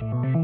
And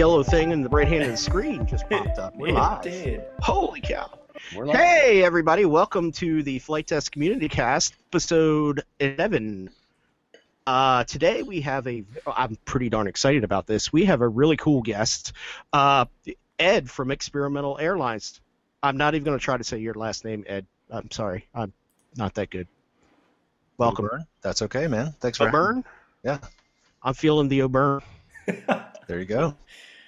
yellow thing in the right hand of the screen just popped up. We're It live. did. Holy cow. We're live. Hey, everybody. Welcome to the Flite Test Community Cast, episode 11. Uh, today we have a, I'm pretty darn excited about this. We have a really cool guest, uh, Ed from Experimental Airlines. I'm not even going to try to say your last name, Ed. I'm sorry. I'm not that good. Welcome. O'Byrne? That's okay, man. Thanks for having me. Yeah. I'm feeling the O'Byrne. There you go.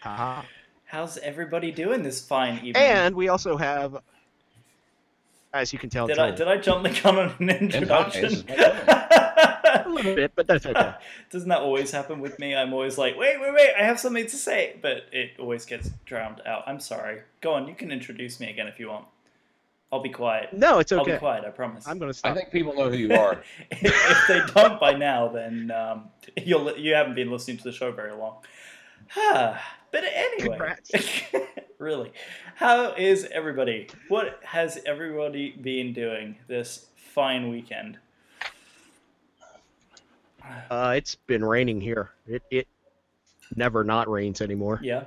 Haha. How's everybody doing this fine evening? And we also have, as you can tell, did I did I jump the gun on an introduction? this is my a little bit, but that's okay. Doesn't that always happen with me? I'm always like, wait, wait, wait, I have something to say, but it always gets drowned out. I'm sorry. Go on, you can introduce me again if you want. I'll be quiet. No, it's okay. I'll be quiet. I promise. I'm going to stop. I think people know who you are. if, if they don't by now, then um, you'll you haven't been listening to the show very long. But anyway, really, how is everybody? What has everybody been doing this fine weekend? Uh, it's been raining here. It it never not rains anymore. Yeah,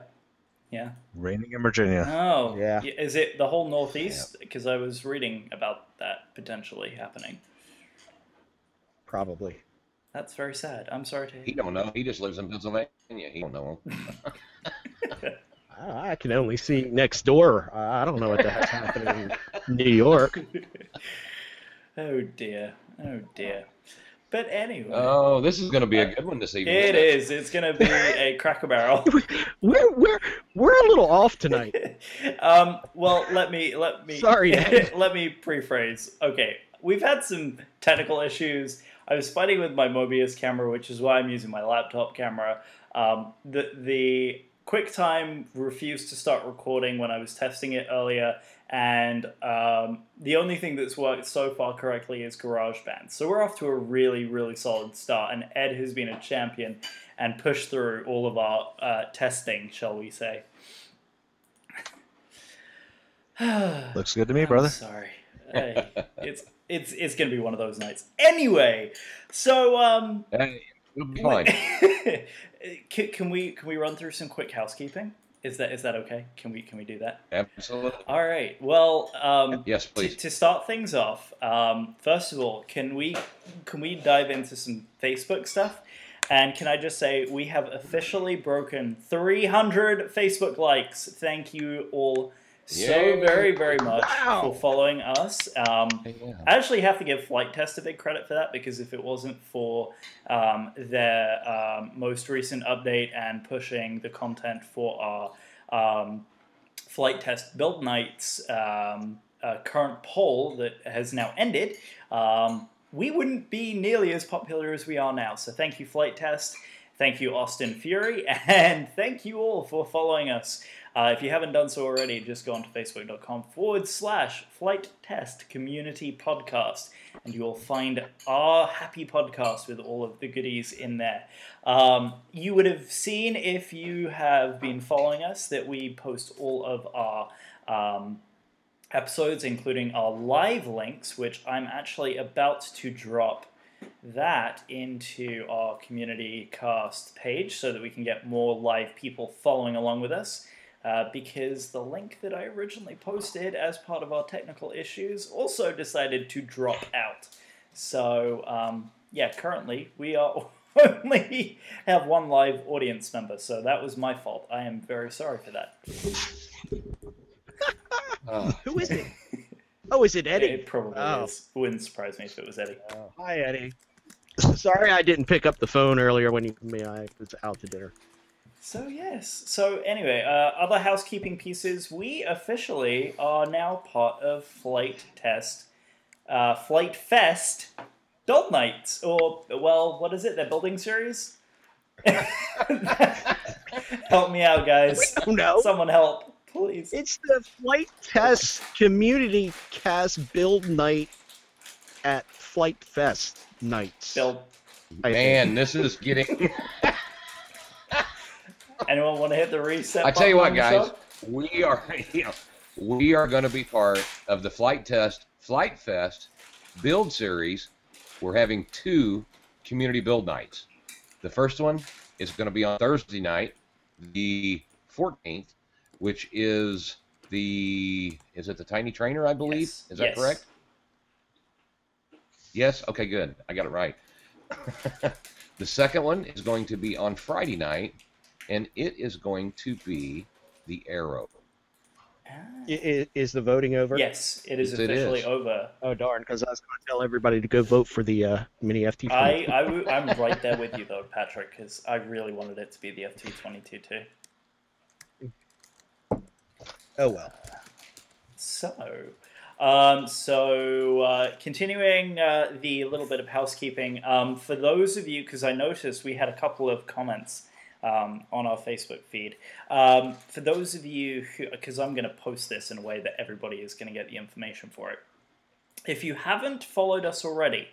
yeah. Raining in Virginia. Oh, Yeah. Is it the whole Northeast? Because I was reading about that potentially happening. Probably. That's very sad. I'm sorry to He don't know. He just lives in Pennsylvania. He don't know him. I, I can only see next door. Uh, I don't know what the heck's happening in New York. Oh dear. Oh dear. But anyway. Oh, this is going to be a good one this evening. It isn't is. It's going to be a Cracker Barrel. We're we're we're a little off tonight. um, well, let me let me Sorry, let me prephrase. Okay, we've had some technical issues. I was fighting with my Mobius camera, which is why I'm using my laptop camera. Um, the the QuickTime refused to start recording when I was testing it earlier, and um, the only thing that's worked so far correctly is GarageBand. So we're off to a really really solid start, and Ed has been a champion and pushed through all of our uh, testing, shall we say. Looks good to me, I'm brother. sorry. Hey, it's it's it's gonna be one of those nights. Anyway, so um, Hey, be fine. can, can we can we run through some quick housekeeping? Is that is that okay? Can we can we do that? Absolutely. All right. Well, um, Yes, to, please. to start things off, um, first of all, can we can we dive into some Facebook stuff? And can I just say we have officially broken 300 Facebook likes. Thank you all so Yay. very very much Wow. for following us. Um, Yeah. I actually have to give Flite Test a big credit for that because if it wasn't for um, their um, most recent update and pushing the content for our um, Flite Test Build Nights um, uh, current poll that has now ended, um, we wouldn't be nearly as popular as we are now. So thank you, Flite Test. Thank you, Austin Fury. And thank you all for following us. Uh, if you haven't done so already, just go on to facebook.com forward slash flight test community podcast, and you will find our happy podcast with all of the goodies in there. Um, you would have seen if you have been following us that we post all of our um, episodes, including our live links, which I'm actually about to drop that into our community cast page so that we can get more live people following along with us. Uh, because the link that I originally posted as part of our technical issues also decided to drop out. So, um, yeah, currently we are only have one live audience member, so that was my fault. I am very sorry for that. Uh, Who is it? Oh, is it Eddie? It probably Oh. is. Wouldn't surprise me if it was Eddie. Hi, Eddie. Sorry, I didn't pick up the phone earlier when you me. I was out to dinner. So yes. So anyway, uh, other housekeeping pieces. We officially are now part of Flite Test, uh, Flite Fest, Build Nights, or well, what is it? Their building series. help me out, guys. Oh no! Someone help, please. It's the Flite Test Community Cast Build Night at Flite Fest nights. Build. Man, this is getting. Anyone want to hit the reset? I tell you what, guys, we are we are going to be part of the Flite Test Flite Fest build series. We're having two community build nights. The first one is going to be on Thursday night, the 14th, which is the is it the Tiny Trainer? I believe Yes. is that Yes. correct? Yes. Okay, good. I got it right. the second one is going to be on Friday night, and it is going to be the Arrow. Ah. I- i- Is the voting over? Yes, it is Yes, officially is. over. Oh darn! Because I was going to tell everybody to go vote for the uh, mini FT. I, I w- I'm right there with you though, Patrick, because I really wanted it to be the FT22 too. oh well. So, um, so uh, continuing uh, the little bit of housekeeping um, for those of you, because I noticed we had a couple of comments um, on our Facebook feed. Um, for those of you who, because I'm going to post this in a way that everybody is going to get the information for it. If you haven't followed us already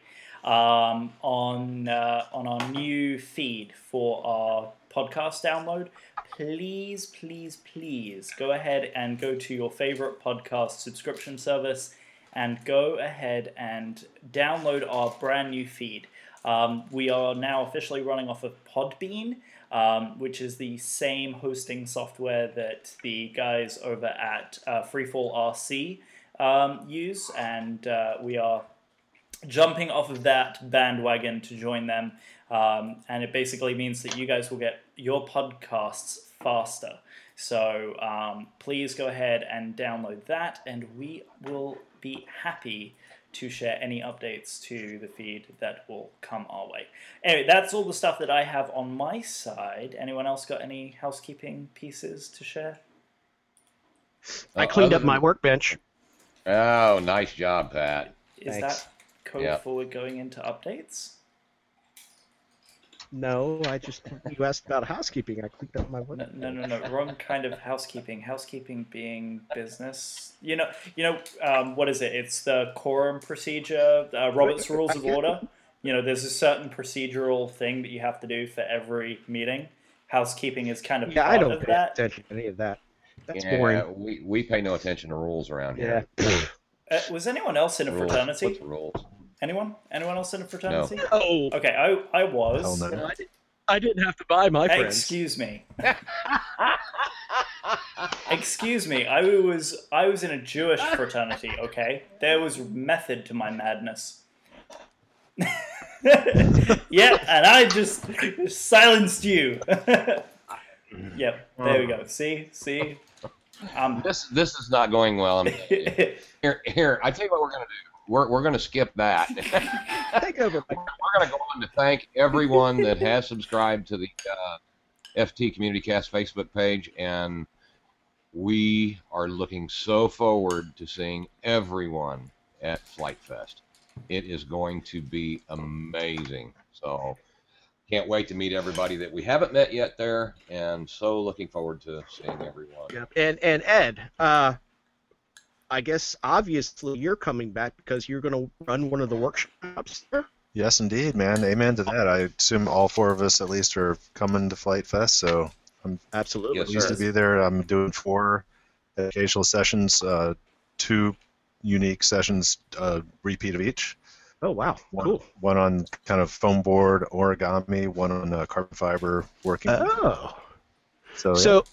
um, on uh, on our new feed for our podcast download, please, please, please go ahead and go to your favorite podcast subscription service and go ahead and download our brand new feed. Um, we are now officially running off of Podbean, um, which is the same hosting software that the guys over at uh, Freefall RC um, use, and uh, we are jumping off of that bandwagon to join them. Um, and it basically means that you guys will get your podcasts faster. So um, please go ahead and download that, and we will be happy to share any updates to the feed that will come our way. Anyway, that's all the stuff that I have on my side. Anyone else got any housekeeping pieces to share? I Uh, cleaned other up my than- workbench. Oh, nice job, Pat. Is Thanks. that code Yeah. forward going into updates? No, I just you asked about housekeeping. I clicked up my No, no, no, no. Wrong kind of housekeeping. Housekeeping being business. You know, you know. Um, what is it? It's the quorum procedure, uh, Robert's Rules of Order. You know, there's a certain procedural thing that you have to do for every meeting. Housekeeping is kind of Yeah, part I don't of pay that. attention to any of that. That's yeah, boring. we we pay no attention to rules around Yeah. here. Uh, was anyone else in a Rules. fraternity? What's rules? Anyone? Anyone else in a fraternity? Oh, Okay, I I was. Hell no. I, did, I didn't have to buy my friends. Excuse me. Excuse me. I was I was in a Jewish fraternity. Okay, there was method to my madness. yeah, and I just silenced you. yep. There we go. See, see. Um, This this is not going well. I'm, here here. I tell you what we're gonna do. We're we're gonna skip that. Take over. We're going to go on to thank everyone that has subscribed to the uh, FT Community Cast Facebook page, and we are looking so forward to seeing everyone at Flite Fest. It is going to be amazing. So, can't wait to meet everybody that we haven't met yet there, and so looking forward to seeing everyone. Yep. And and Ed, uh, I guess obviously you're coming back because you're going to run one of the workshops there. Yes, indeed, man. Amen to that. I assume all four of us at least are coming to Flite Fest, so I'm Absolutely. Yes, pleased sir. to be there. I'm doing four educational sessions, uh, two unique sessions, uh, repeat of each. Oh wow. One, Cool. one on kind of foam board origami, one on uh, carbon fiber working. Oh. so, yeah. So,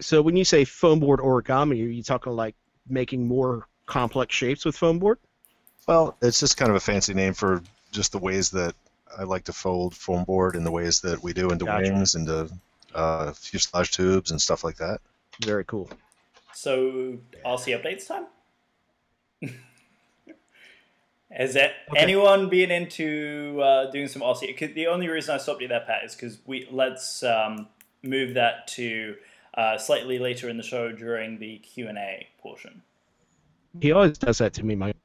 so when you say foam board origami, are you talking like making more complex shapes with foam board? Well, it's just kind of a fancy name for just the ways that I like to fold foam board and the ways that we do into Gotcha. wings, into uh, fuselage tubes and stuff like that. Very cool. so RC updates time. Has that, Okay. anyone been into uh, doing some RC? 'cause the only reason I stopped you there, Pat, is because we let's um, move that to uh, slightly later in the show during the Q and A portion. He always does that to me, Mike.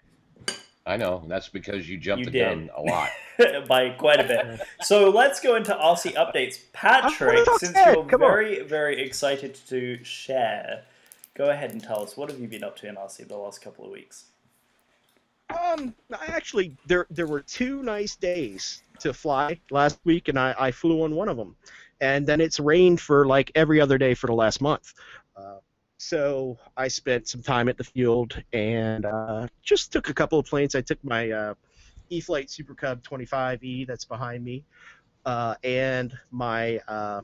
I know that's because you jumped You the did. gun a lot. by quite a bit. So let's go into RC updates. Patrick, since you're come on. very, very excited to share, go ahead and tell us what have you been up to in RC the last couple of weeks? Um, I actually there there were two nice days to fly last week, and I, I flew on one of them, and then it's rained for like every other day for the last month. Uh, so I spent some time at the field and uh, just took a couple of planes. I took my uh, E-flite Super Cub 25E that's behind me, uh, and my uh,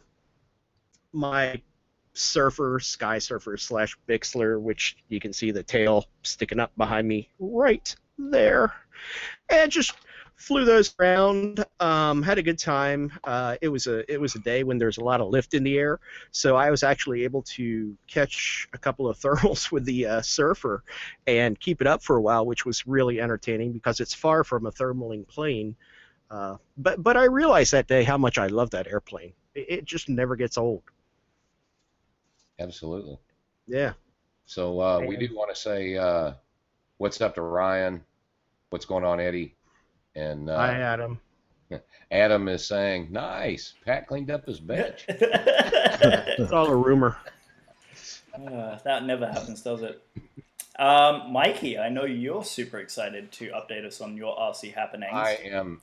my surfer, sky surfer slash Bixler, which you can see the tail sticking up behind me right there, and just flew those around. Um, had a good time. Uh, it was a it was a day when there's a lot of lift in the air, so I was actually able to catch a couple of thermals with the uh, surfer and keep it up for a while, which was really entertaining because it's far from a thermaling plane. Uh, but but I realized that day how much I love that airplane. It, it just never gets old. Absolutely. Yeah. So uh, we do want to say uh, what's up to Ryan, what's going on, Eddie, and uh, Hi, Adam. Adam is saying, "Nice, Pat cleaned up his bench." It's all a rumor. Uh, that never happens, does it? Um, Mikey, I know you're super excited to update us on your RC happenings. I am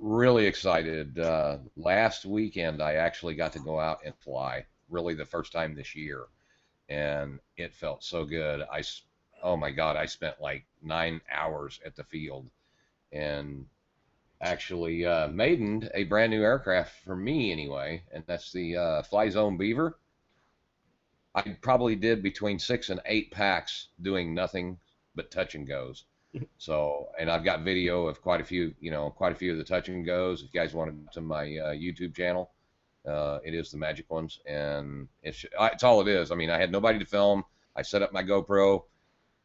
really excited. Uh, last weekend, I actually got to go out and fly. Really, the first time this year, and it felt so good. I, oh my God, I spent like nine hours at the field, and actually uh, maidened a brand new aircraft for me anyway, and that's the uh, Flyzone Beaver. I probably did between six and eight packs doing nothing but touch and goes. So, and I've got video of quite a few, you know, quite a few of the touch and goes. If you guys want to my uh, YouTube channel, uh, it is the magic ones, and it's it's all it is. I mean, I had nobody to film. I set up my GoPro,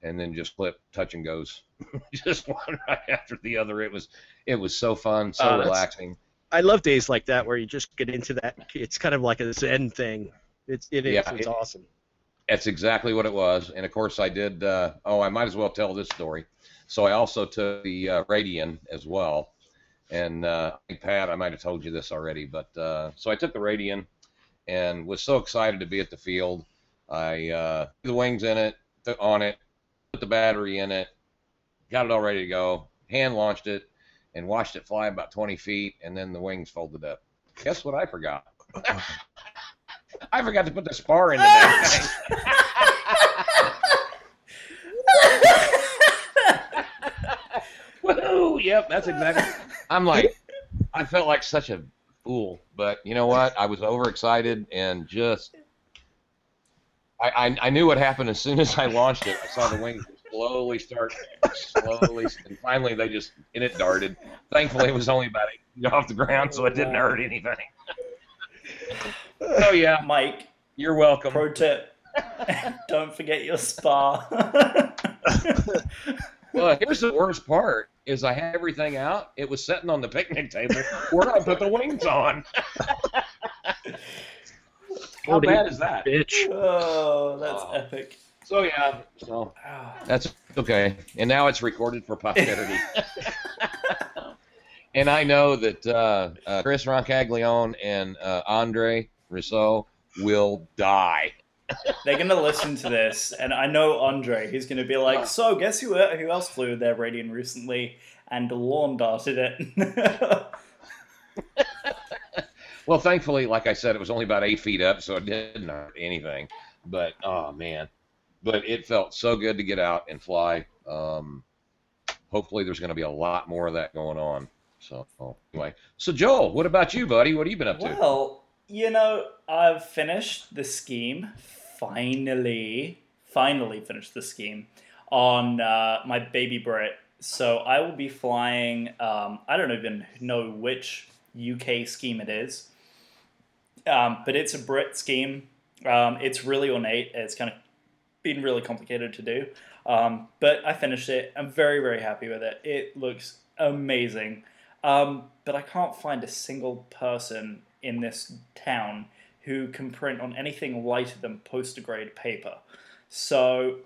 and then just flip touch and goes, just one right after the other. It was it was so fun, so Uh, relaxing. I love days like that where you just get into that. It's kind of like a Zen thing. It's it is. Yeah, it's it- awesome. That's exactly what it was. And of course, I did. Uh, oh, I might as well tell this story. So I also took the uh, Radian as well. And uh, Pat, I might have told you this already, but uh, so I took the Radian and was so excited to be at the field. I uh, put the wings in it, on it, put the battery in it, got it all ready to go, hand launched it, and watched it fly about 20 feet, and then the wings folded up. Guess what I forgot? I forgot to put the spar in the thing. Woohoo! Yep, that's exactly. I'm like, I felt like such a fool, but you know what? I was overexcited and just. I, I, I knew what happened as soon as I launched it. I saw the wings slowly start, slowly, and finally they just and it darted. Thankfully, it was only about eight feet off the ground, so it didn't hurt anything. Oh yeah, Mike, you're welcome. pro tip: don't forget your spar. Well, here's the worst part: is I had everything out. It was sitting on the picnic table where I put the wings on. How What bad is that? Bitch. oh, that's Oh. epic. So yeah, so Ah. that's okay. And now it's recorded for posterity. and I know that uh, uh, Chris Roncaglione and uh, Andre Rousseau will die. They're gonna listen to this, and I know Andre. He's gonna be like, "So, guess who who else flew their Radian recently and lawn darted it?" Well, thankfully, like I said, it was only about eight feet up, so it didn't hurt anything. But oh man, but it felt so good to get out and fly. Um, hopefully, there's going to be a lot more of that going on. So anyway, so Joel, what about you, buddy? What have you been up to? well, you know, I've finished the scheme. Finally, finally finished the scheme on uh, my baby Brit. So I will be flying. Um, I don't even know which UK scheme it is, um, but it's a Brit scheme. Um, it's really ornate. It's kind of been really complicated to do. Um, but I finished it. I'm very, very happy with it. It looks amazing. Um, but I can't find a single person in this town who can print on anything lighter than poster grade paper. So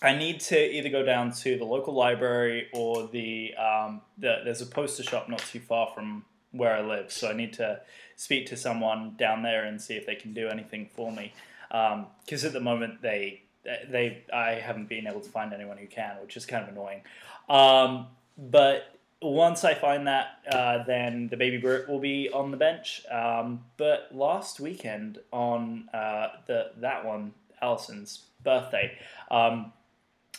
I need to either go down to the local library or the, um, the there's a poster shop not too far from where I live. So I need to speak to someone down there and see if they can do anything for me. Because um, at the moment they they I haven't been able to find anyone who can, which is kind of annoying. Um, but once I find that, uh, then the baby Brit will be on the bench. Um, but last weekend on uh, the that one, Allison's birthday, um,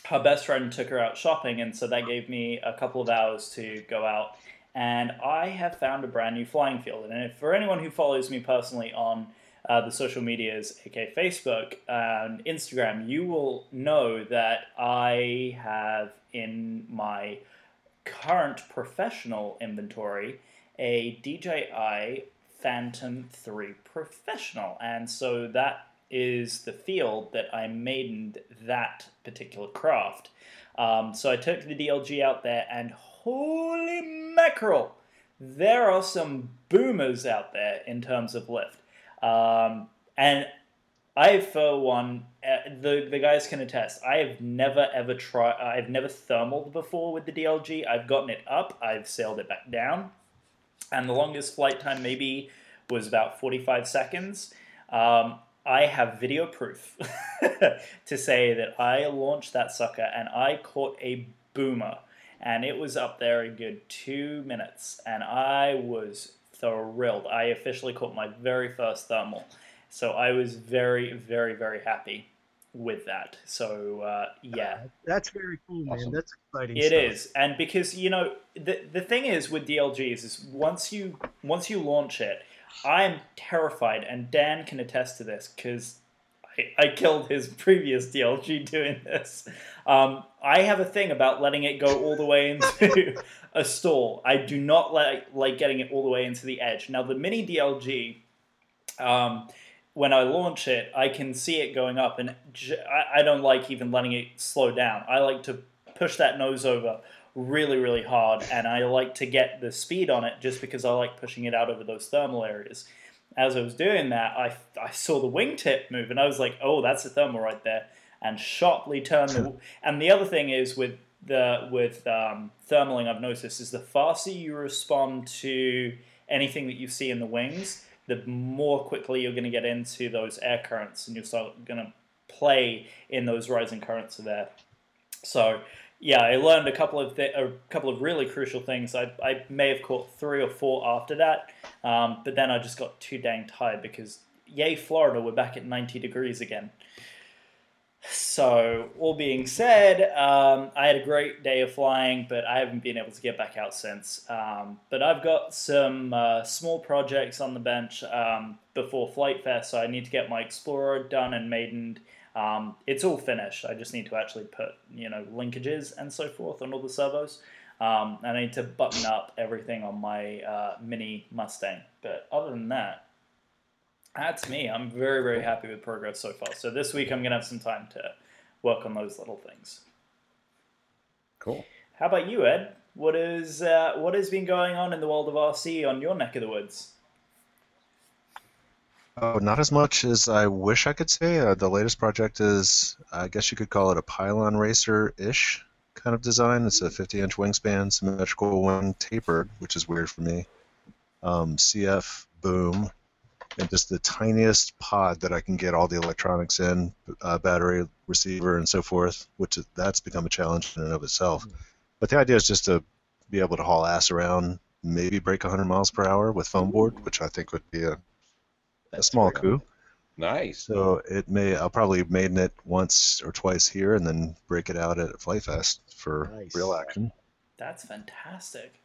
her best friend took her out shopping, and so that gave me a couple of hours to go out. And I have found a brand new flying field. And for anyone who follows me personally on uh, the social medias, aka Facebook and Instagram, you will know that I have in my current professional inventory a DJI Phantom 3 Professional. And so that is the field that I maidened that particular craft. Um, so I took the DLG out there, and holy mackerel, there are some boomers out there in terms of lift. Um, and I, for one, uh, the the guys can attest. I have never ever tried. I've never thermaled before with the DLG. I've gotten it up. I've sailed it back down, and the longest flight time maybe was about forty five seconds. Um, I have video proof to say that I launched that sucker and I caught a boomer, and it was up there a good two minutes, and I was thrilled. I officially caught my very first thermal. So I was very, very, very happy with that. So uh, yeah, that's very cool, man. Awesome. That's exciting. It stuff. is, and because you know the the thing is with DLGs is once you once you launch it, I'm terrified, and Dan can attest to this because I, killed his previous DLG doing this. Um, I have a thing about letting it go all the way into a stall. I do not like like getting it all the way into the edge. Now the mini DLG. Um, when I launch it, I can see it going up, and I don't like even letting it slow down. I like to push that nose over really, really hard, and I like to get the speed on it just because I like pushing it out over those thermal areas. As I was doing that, I, I saw the wingtip move, and I was like, "Oh, that's a thermal right there," and sharply turned the. and the other thing is with the with um, thermaling, I've noticed is the faster you respond to anything that you see in the wings, the more quickly you're going to get into those air currents and you're going to play in those rising currents of air. So, yeah, I learned a couple of th- a couple of really crucial things. I, I may have caught three or four after that, um, but then I just got too dang tired because yay Florida, we're back at 90 degrees again. So, all being said, um, I had a great day of flying, but I haven't been able to get back out since. Um, but I've got some uh, small projects on the bench um, before Flite Fest, so I need to get my Explorer done and maidened. Um, it's all finished. I just need to actually put, you know, linkages and so forth on all the servos. Um, I need to button up everything on my uh, mini Mustang. But other than that, that's me. I'm very, very happy with progress so far. So this week I'm going to have some time to work on those little things. Cool. How about you, Ed? What is uh, what has been going on in the world of RC on your neck of the woods? Oh, not as much as I wish I could say. Uh, the latest project is, I guess you could call it a pylon racer ish kind of design. It's a 50 inch wingspan, symmetrical wing, tapered, which is weird for me. Um, CF boom, and just the tiniest pod that I can get all the electronics in, uh, battery, receiver, and so forth, which is, that's become a challenge in and of itself. Mm-hmm. But the idea is just to be able to haul ass around, maybe break 100 miles per hour with foam board, which I think would be a, a small coup. Nice. So it may I'll probably maiden it once or twice here, and then break it out at Flite Fest for nice. real action. That's fantastic.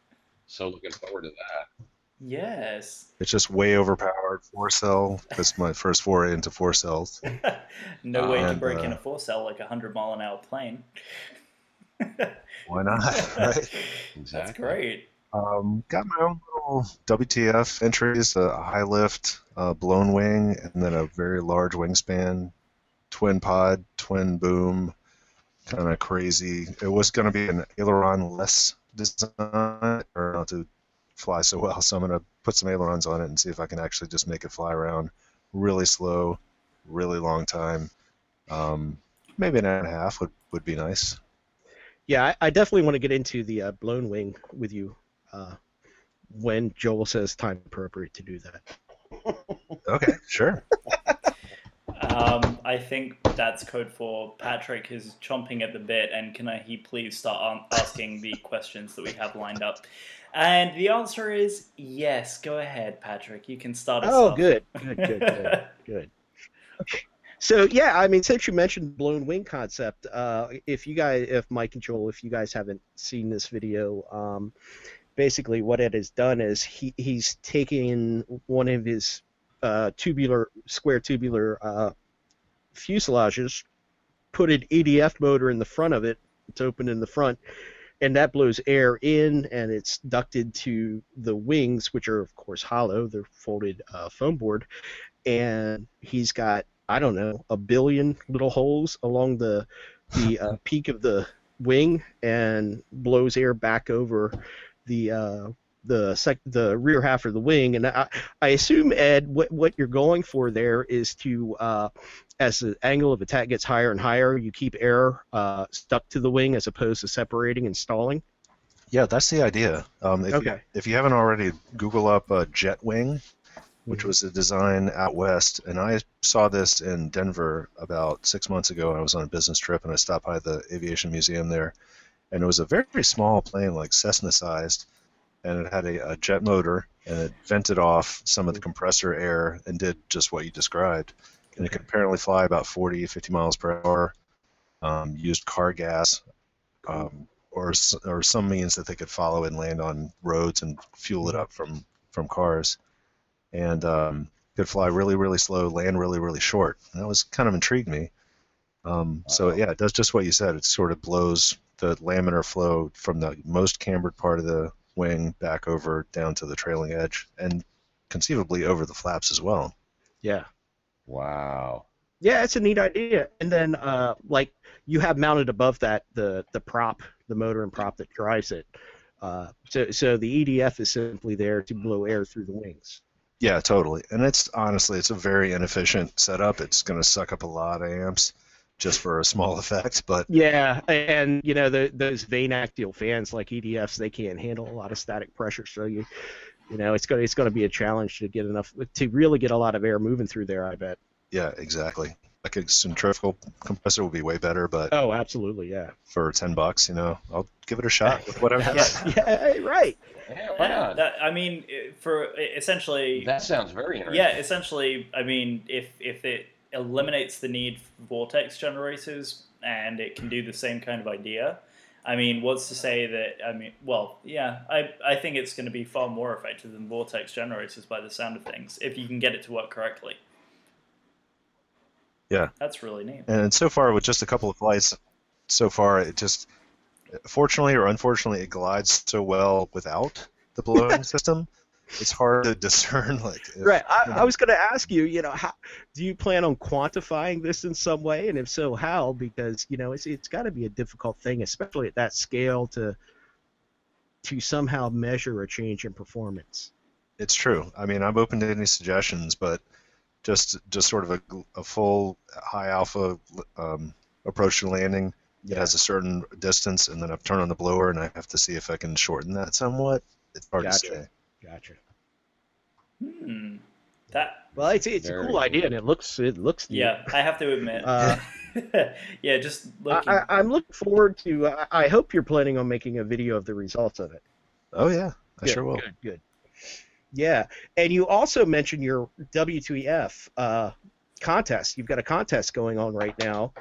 So looking forward to that. Yes. It's just way overpowered four cell. That's my first foray into four cells. no way to break uh, in a four cell like a hundred mile an hour plane. why not? Right. Exactly. That's great. Um, got my own little WTF entries: a high lift, a blown wing, and then a very large wingspan twin pod, twin boom, kind of crazy. It was going to be an aileron less design, or not to fly so well. So I'm going to put some ailerons on it and see if I can actually just make it fly around really slow, really long time. Um, maybe an hour and a half would, would be nice. Yeah, I, I definitely want to get into the uh, blown wing with you uh, when Joel says time appropriate to do that. Okay, sure. Um, I think that's code for Patrick is chomping at the bit, and can I, he please start asking the questions that we have lined up? And the answer is yes. Go ahead, Patrick. You can start. Us oh, off. good, good, good, good, good. So yeah, I mean, since you mentioned blown wing concept, uh, if you guys, if Mike and Joel, if you guys haven't seen this video, um, basically what it has done is he he's taken one of his uh, tubular, square tubular uh, fuselages, put an EDF motor in the front of it. It's open in the front, and that blows air in, and it's ducted to the wings, which are of course hollow. They're folded uh, foam board, and he's got I don't know a billion little holes along the the uh, peak of the wing, and blows air back over the uh, the sec- the rear half of the wing, and I, I assume Ed, what what you're going for there is to uh, as the angle of attack gets higher and higher, you keep air uh, stuck to the wing as opposed to separating and stalling. Yeah, that's the idea. Um, if, you, Okay. if you haven't already, Google up uh, Jetwing, which Mhm. was a design out west, and I saw this in Denver about six months ago. I was on a business trip, and I stopped by the aviation museum there, and it was a very, very small plane, like Cessna sized, and it had a, a jet motor, and it vented off some of the compressor air and did just what you described. And it could apparently fly about 40, 50 miles per hour. Um, used car gas, um, or or some means that they could follow and land on roads and fuel it up from from cars, and um, could fly really really slow, land really really short. And that was kind of intrigued me. Um, so yeah, it does just what you said. It sort of blows the laminar flow from the most cambered part of the wing back over down to the trailing edge, and conceivably over the flaps as well. Yeah. Wow. Yeah, it's a neat idea. And then, uh, like you have mounted above that the the prop, the motor and prop that drives it. Uh, so so the EDF is simply there to blow air through the wings. Yeah, totally. And it's honestly, it's a very inefficient setup. It's going to suck up a lot of amps just for a small effect. But Yeah, and you know the, those vane axial fans like EDFs, they can't handle a lot of static pressure. So you, you know, it's going to it's going to be a challenge to get enough to really get a lot of air moving through there. I bet. yeah, exactly. Like a centrifugal compressor would be way better, but Oh, absolutely, yeah. for ten bucks, you know, I'll give it a shot with whatever. Yeah, yeah, right. Yeah, why not? that, I mean, for essentially, That sounds very interesting. yeah, essentially, I mean, if if it eliminates the need for vortex generators and it can do the same kind of idea, I mean, what's to say that? I mean, well, yeah, I I think it's going to be far more effective than vortex generators by the sound of things if you can get it to work correctly. Yeah. that's really neat. And so far, with just a couple of flights, so far it just, fortunately or unfortunately, it glides so well without the blowing system. It's hard to discern, like, if, Right. I, you know, I was going to ask you, you know, how do you plan on quantifying this in some way, and if so, how? Because you know, it's it's got to be a difficult thing, especially at that scale, to to somehow measure a change in performance. It's true. I mean, I'm open to any suggestions, but just just sort of a, a full high alpha um, approach to landing. It has a certain distance, and then I turn on the blower, and I have to see if I can shorten that somewhat. It's hard Gotcha. to say. Gotcha. Hmm. That Well, it's it's a cool cool. idea, and it looks it looks. neat. yeah, I have to admit. Uh, yeah, just looking. I, I, I'm looking forward to. I, I hope you're planning on making a video of the results of it. Oh yeah, I Good, sure will. Good, good. Yeah, and you also mentioned your WTF uh, contest. You've got a contest going on right now.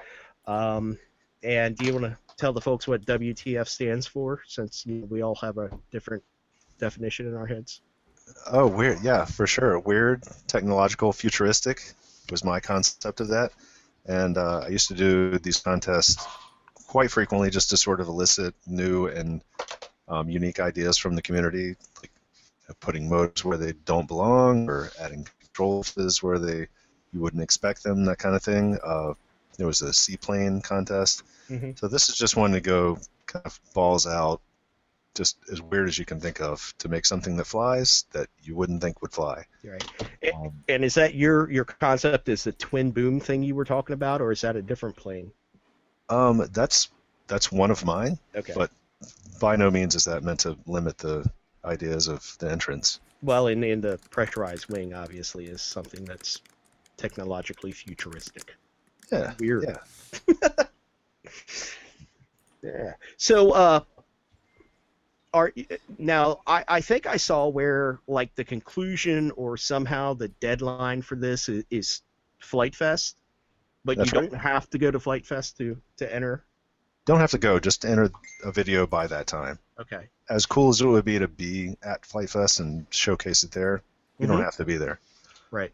Um, and do you want to tell the folks what WTF stands for, since you know, we all have a different definition in our heads? Oh, weird. Yeah, for sure. Weird, technological, futuristic was my concept of that. And uh, I used to do these contests quite frequently just to sort of elicit new and um, unique ideas from the community, like putting modes where they don't belong or adding controls where they you wouldn't expect them, that kind of thing. Uh, it was a seaplane contest. Mhm. So this is just one to go kind of balls out, just as weird as you can think of to make something that flies that you wouldn't think would fly. Right. And, Um, and is that your your concept? Is the twin boom thing you were talking about, or is that a different plane? um, that's that's one of mine. Okay. But- By no means is that meant to limit the ideas of the entrance. Well, in in the pressurized wing, obviously, is something that's technologically futuristic. Yeah. Weird. Yeah. Yeah. So, uh, are now I, I think I saw where like the conclusion or somehow the deadline for this is, is Flite Fest, but That's you right. don't have to go to Flite Fest to to enter. Don't have to go. Just enter a video by that time. Okay. As cool as it would be to be at Flite Fest and showcase it there, you don't Mhm. have to be there. Right.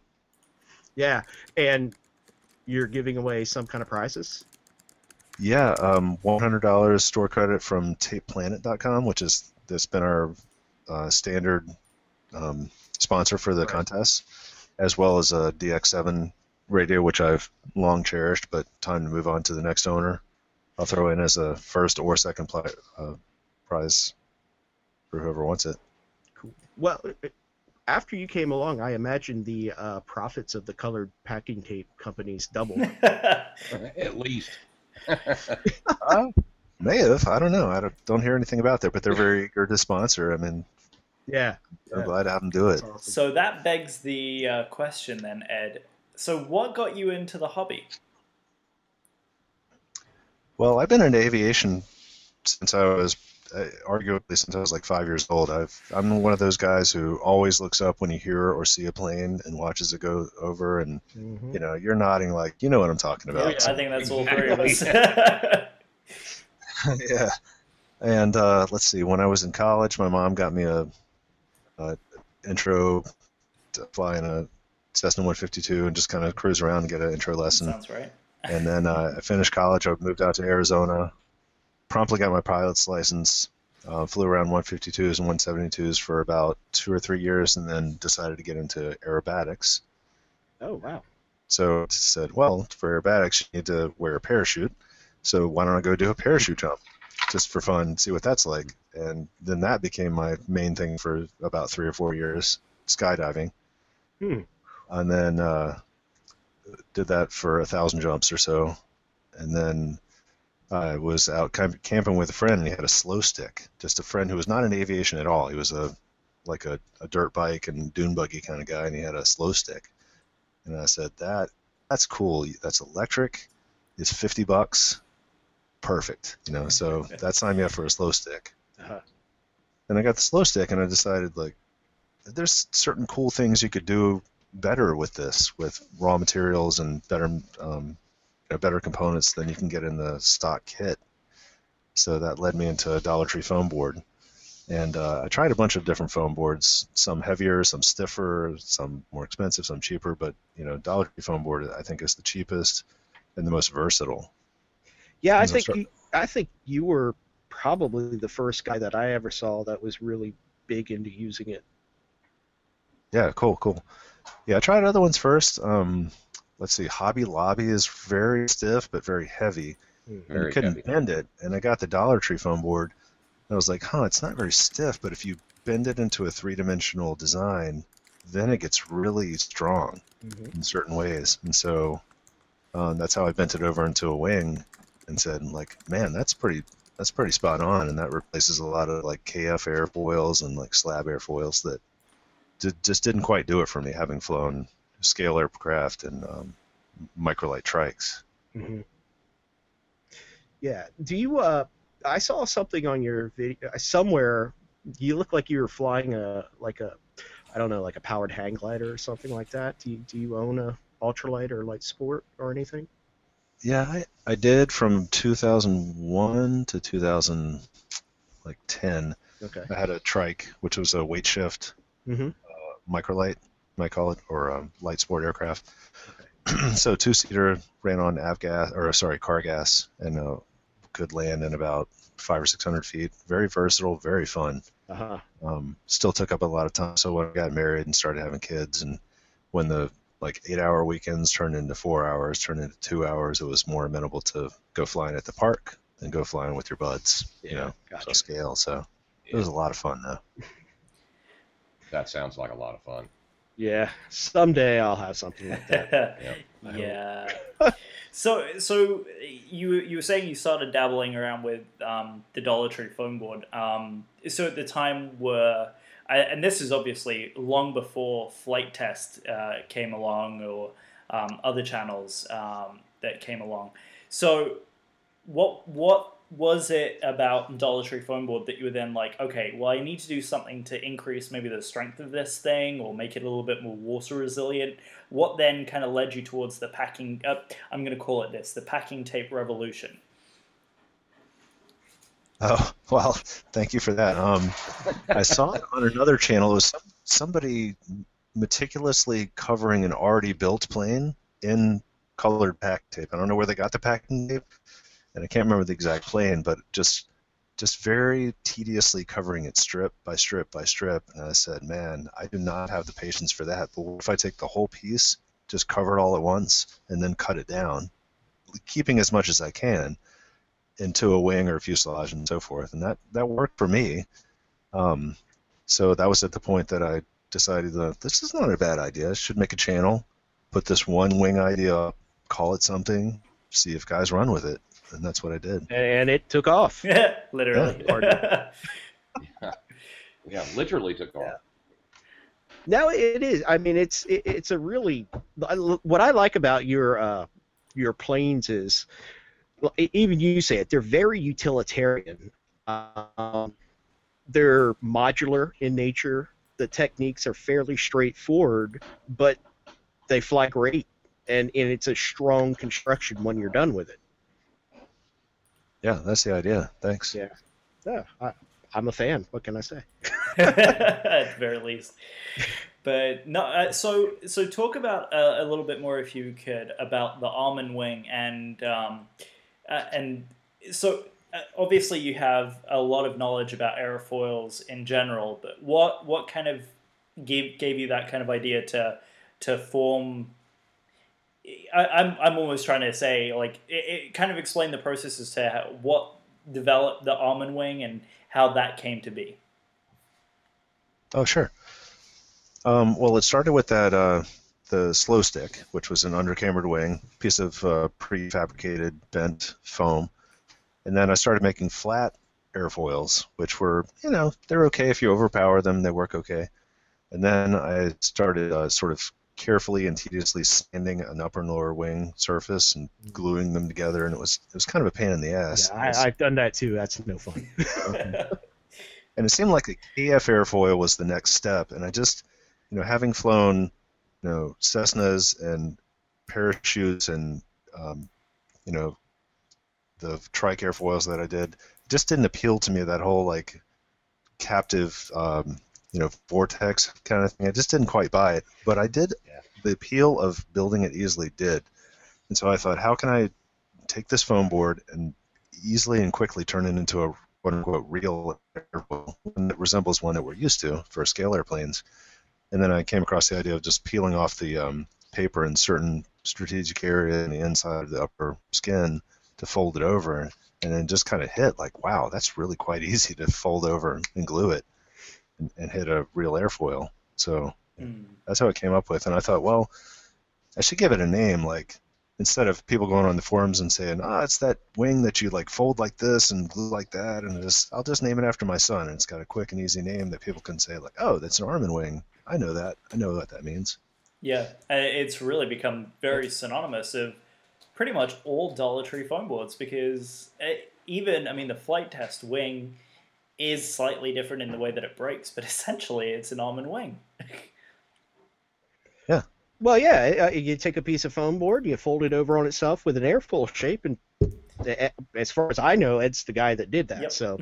Yeah, and you're giving away some kind of prizes. Yeah, um, $100 store credit from TapePlanet.com, which is that's been our uh, standard um, sponsor for the Right. contest, as well as a DX7 radio, which I've long cherished, but time to move on to the next owner. I'll throw in as a first or second pli- uh, prize for whoever wants it. Cool. Well, uh, after you came along, I imagine the uh, profits of the colored packing tape companies doubled. At least. uh, may have. I don't know. I don't, don't hear anything about that, but they're very eager to sponsor. I mean, yeah. I'm Yeah. glad to have them do it. Awesome. so that begs the uh, question then, Ed. So what got you into the hobby? Well, I've been in aviation since I was, arguably since I was like five years old. I've I'm one of those guys who always looks up when you hear or see a plane and watches it go over, and Mhm. you know you're nodding like you know what I'm talking Yeah, about. I think that's all three of us. yeah. And uh, let's see. When I was in college, my mom got me a, a intro to flying a Cessna 152 and just kind of cruise around and get an intro lesson. Sounds right. And then uh, I finished college. I moved out to Arizona. Promptly got my pilot's license. Uh, flew around 152s and 172s for about two or three years, and then decided to get into aerobatics. Oh wow. So I said, well, for aerobatics, you need to wear a parachute. So why don't I go do a parachute jump, just for fun, see what that's like? And then that became my main thing for about three or four years, skydiving. Hmm. And then uh, did that for a thousand jumps or so, and then I was out camp- camping with a friend, and he had a slow stick. Just a friend who was not in aviation at all. He was a like a, a dirt bike and dune buggy kind of guy, and he had a slow stick. And I said, "That that's cool. That's electric. It's fifty bucks. Perfect. You know. So that signed me up for a slow stick. Uh-huh. And I got the slow stick, and I decided like, there's certain cool things you could do better with this, with raw materials and better, um, better components than you can get in the stock kit. So that led me into a Dollar Tree foam board. And uh, I tried a bunch of different foam boards, some heavier, some stiffer, some more expensive, some cheaper. But you know, Dollar Tree foam board I think is the cheapest and the most versatile. Yeah, I think that's you, I think you were probably the first guy that I ever saw that was really big into using it. Yeah, cool, cool. Yeah, I tried other ones first. Um, let's see, Hobby Lobby is very stiff but very heavy. and Very you couldn't heavy. bend it. And I got the Dollar Tree foam board. And I was like, huh, it's not very stiff, but if you bend it into a three-dimensional design, then it gets really strong Mhm. in certain ways. And so um, that's how I bent it over into a wing and said, like, man, that's pretty that's pretty spot on. And that replaces a lot of like KF airfoils and like slab airfoils that d- just didn't quite do it for me, having flown scale aircraft and um, microlight trikes. Mhm. Yeah. Do you? Uh, I saw something on your video somewhere. You look like you were flying a like a, I don't know, like a powered hang glider or something like that. Do you, do you own a ultralight or light sport or anything? Yeah, I, I did from 2001 to 2010. Okay. I had a trike, which was a weight shift Mhm. microlight, might call it, or um, light sport aircraft. so two seater ran on avgas or sorry car gas and uh, could land in about five or six hundred feet. Very versatile, very fun. Uh huh. Um, still took up a lot of time. So when I got married and started having kids, and when the like eight hour weekends turned into four hours, turned into two hours. It was more amenable to go flying at the park than go flying with your buds, you know, gotcha. so scale. So it was a lot of fun though. That sounds like a lot of fun. Yeah, someday I'll have something like that. I yeah. so so you you were saying you started dabbling around with um, the Dollar Tree foam board. Um, so at the time were and this is obviously long before Flite Test uh, came along or um, other channels um, that came along. So what what was it about Dollar Tree foam board that you were then like, okay, well, I need to do something to increase maybe the strength of this thing or make it a little bit more water resilient? What then kind of led you towards the packing? Uh, I'm going to call it this: the packing tape revolution. Oh well, thank you for that. Um, I saw it on another channel. It was some, somebody meticulously covering an already built plane in colored pack tape. I don't know where they got the packing tape, and I can't remember the exact plane, but just just very tediously covering it strip by strip by strip. And I said, man, I do not have the patience for that. But what if I take the whole piece, just cover it all at once, and then cut it down, keeping as much as I can into a wing or a fuselage and so forth, and that that worked for me. Um, so that was at the point that I decided that this is not a bad idea. I should make a channel, put this one wing idea up, call it something, see if guys run with it, and that's what I did. And it took off. Literally. Yeah, literally took off. No, it is. I mean, it's it, it's a really what I like about your uh, your planes is even you say it. They're very utilitarian. Um, they're modular in nature. The techniques are fairly straightforward, but they fly great, and and it's a strong construction when you're done with it. Yeah, that's the idea. Thanks. Yeah. Yeah, I, I'm a fan. What can I say? at the very least. But no, uh, so so talk about uh, a little bit more, if you could, about the Armin wing and um, uh, and so uh, obviously you have a lot of knowledge about aerofoils in general. But what what kind of gave gave you that kind of idea to to form? I, I'm I'm almost trying to say like it, it kind of explain the process as to how, what developed the Armin wing and how that came to be. Oh, sure. Um, well, it started with that uh, the slow stick, which was an undercambered wing, piece of uh, prefabricated bent foam, and then I started making flat airfoils, which were you know they're okay if you overpower them, they work okay. And then I started uh, sort of carefully and tediously sanding an upper and lower wing surface and gluing them together, and it was it was kind of a pain in the ass. Yeah, I, I've done that too. That's no fun. and it seemed like a KF airfoil was the next step. And I just, you know, having flown, you know, Cessnas and parachutes and, um, you know, the trike airfoils that I did, just didn't appeal to me that whole like captive, um, you know, vortex kind of thing. I just didn't quite buy it, but I did. Yeah. The appeal of building it easily did, and so I thought, how can I take this foam board and easily and quickly turn it into a quote unquote real airfoil, one that resembles one that we're used to for scale airplanes. And then I came across the idea of just peeling off the um, paper in certain strategic area in the inside of the upper skin to fold it over, and then just kind of hit like, wow, that's really quite easy to fold over and glue it and, and hit a real airfoil. So Mm. that's how it came up with. And I thought, well, I should give it a name, like instead of people going on the forums and saying, ah, it's that wing that you like fold like this and glue like that, and just I'll just name it after my son. And it's got a quick and easy name that people can say, like, oh, that's an Armin wing. I know that. I know what that means. Yeah, uh, it's really become very synonymous of pretty much all Dollar Tree foam boards because even, I mean, the Flite Test wing is slightly different in the way that it breaks, but essentially it's an Armin wing. Yeah. Well, yeah, uh, you take a piece of foam board, you fold it over on itself with an airfoil shape, and uh, as far as I know, Ed's the guy that did that. Yep. So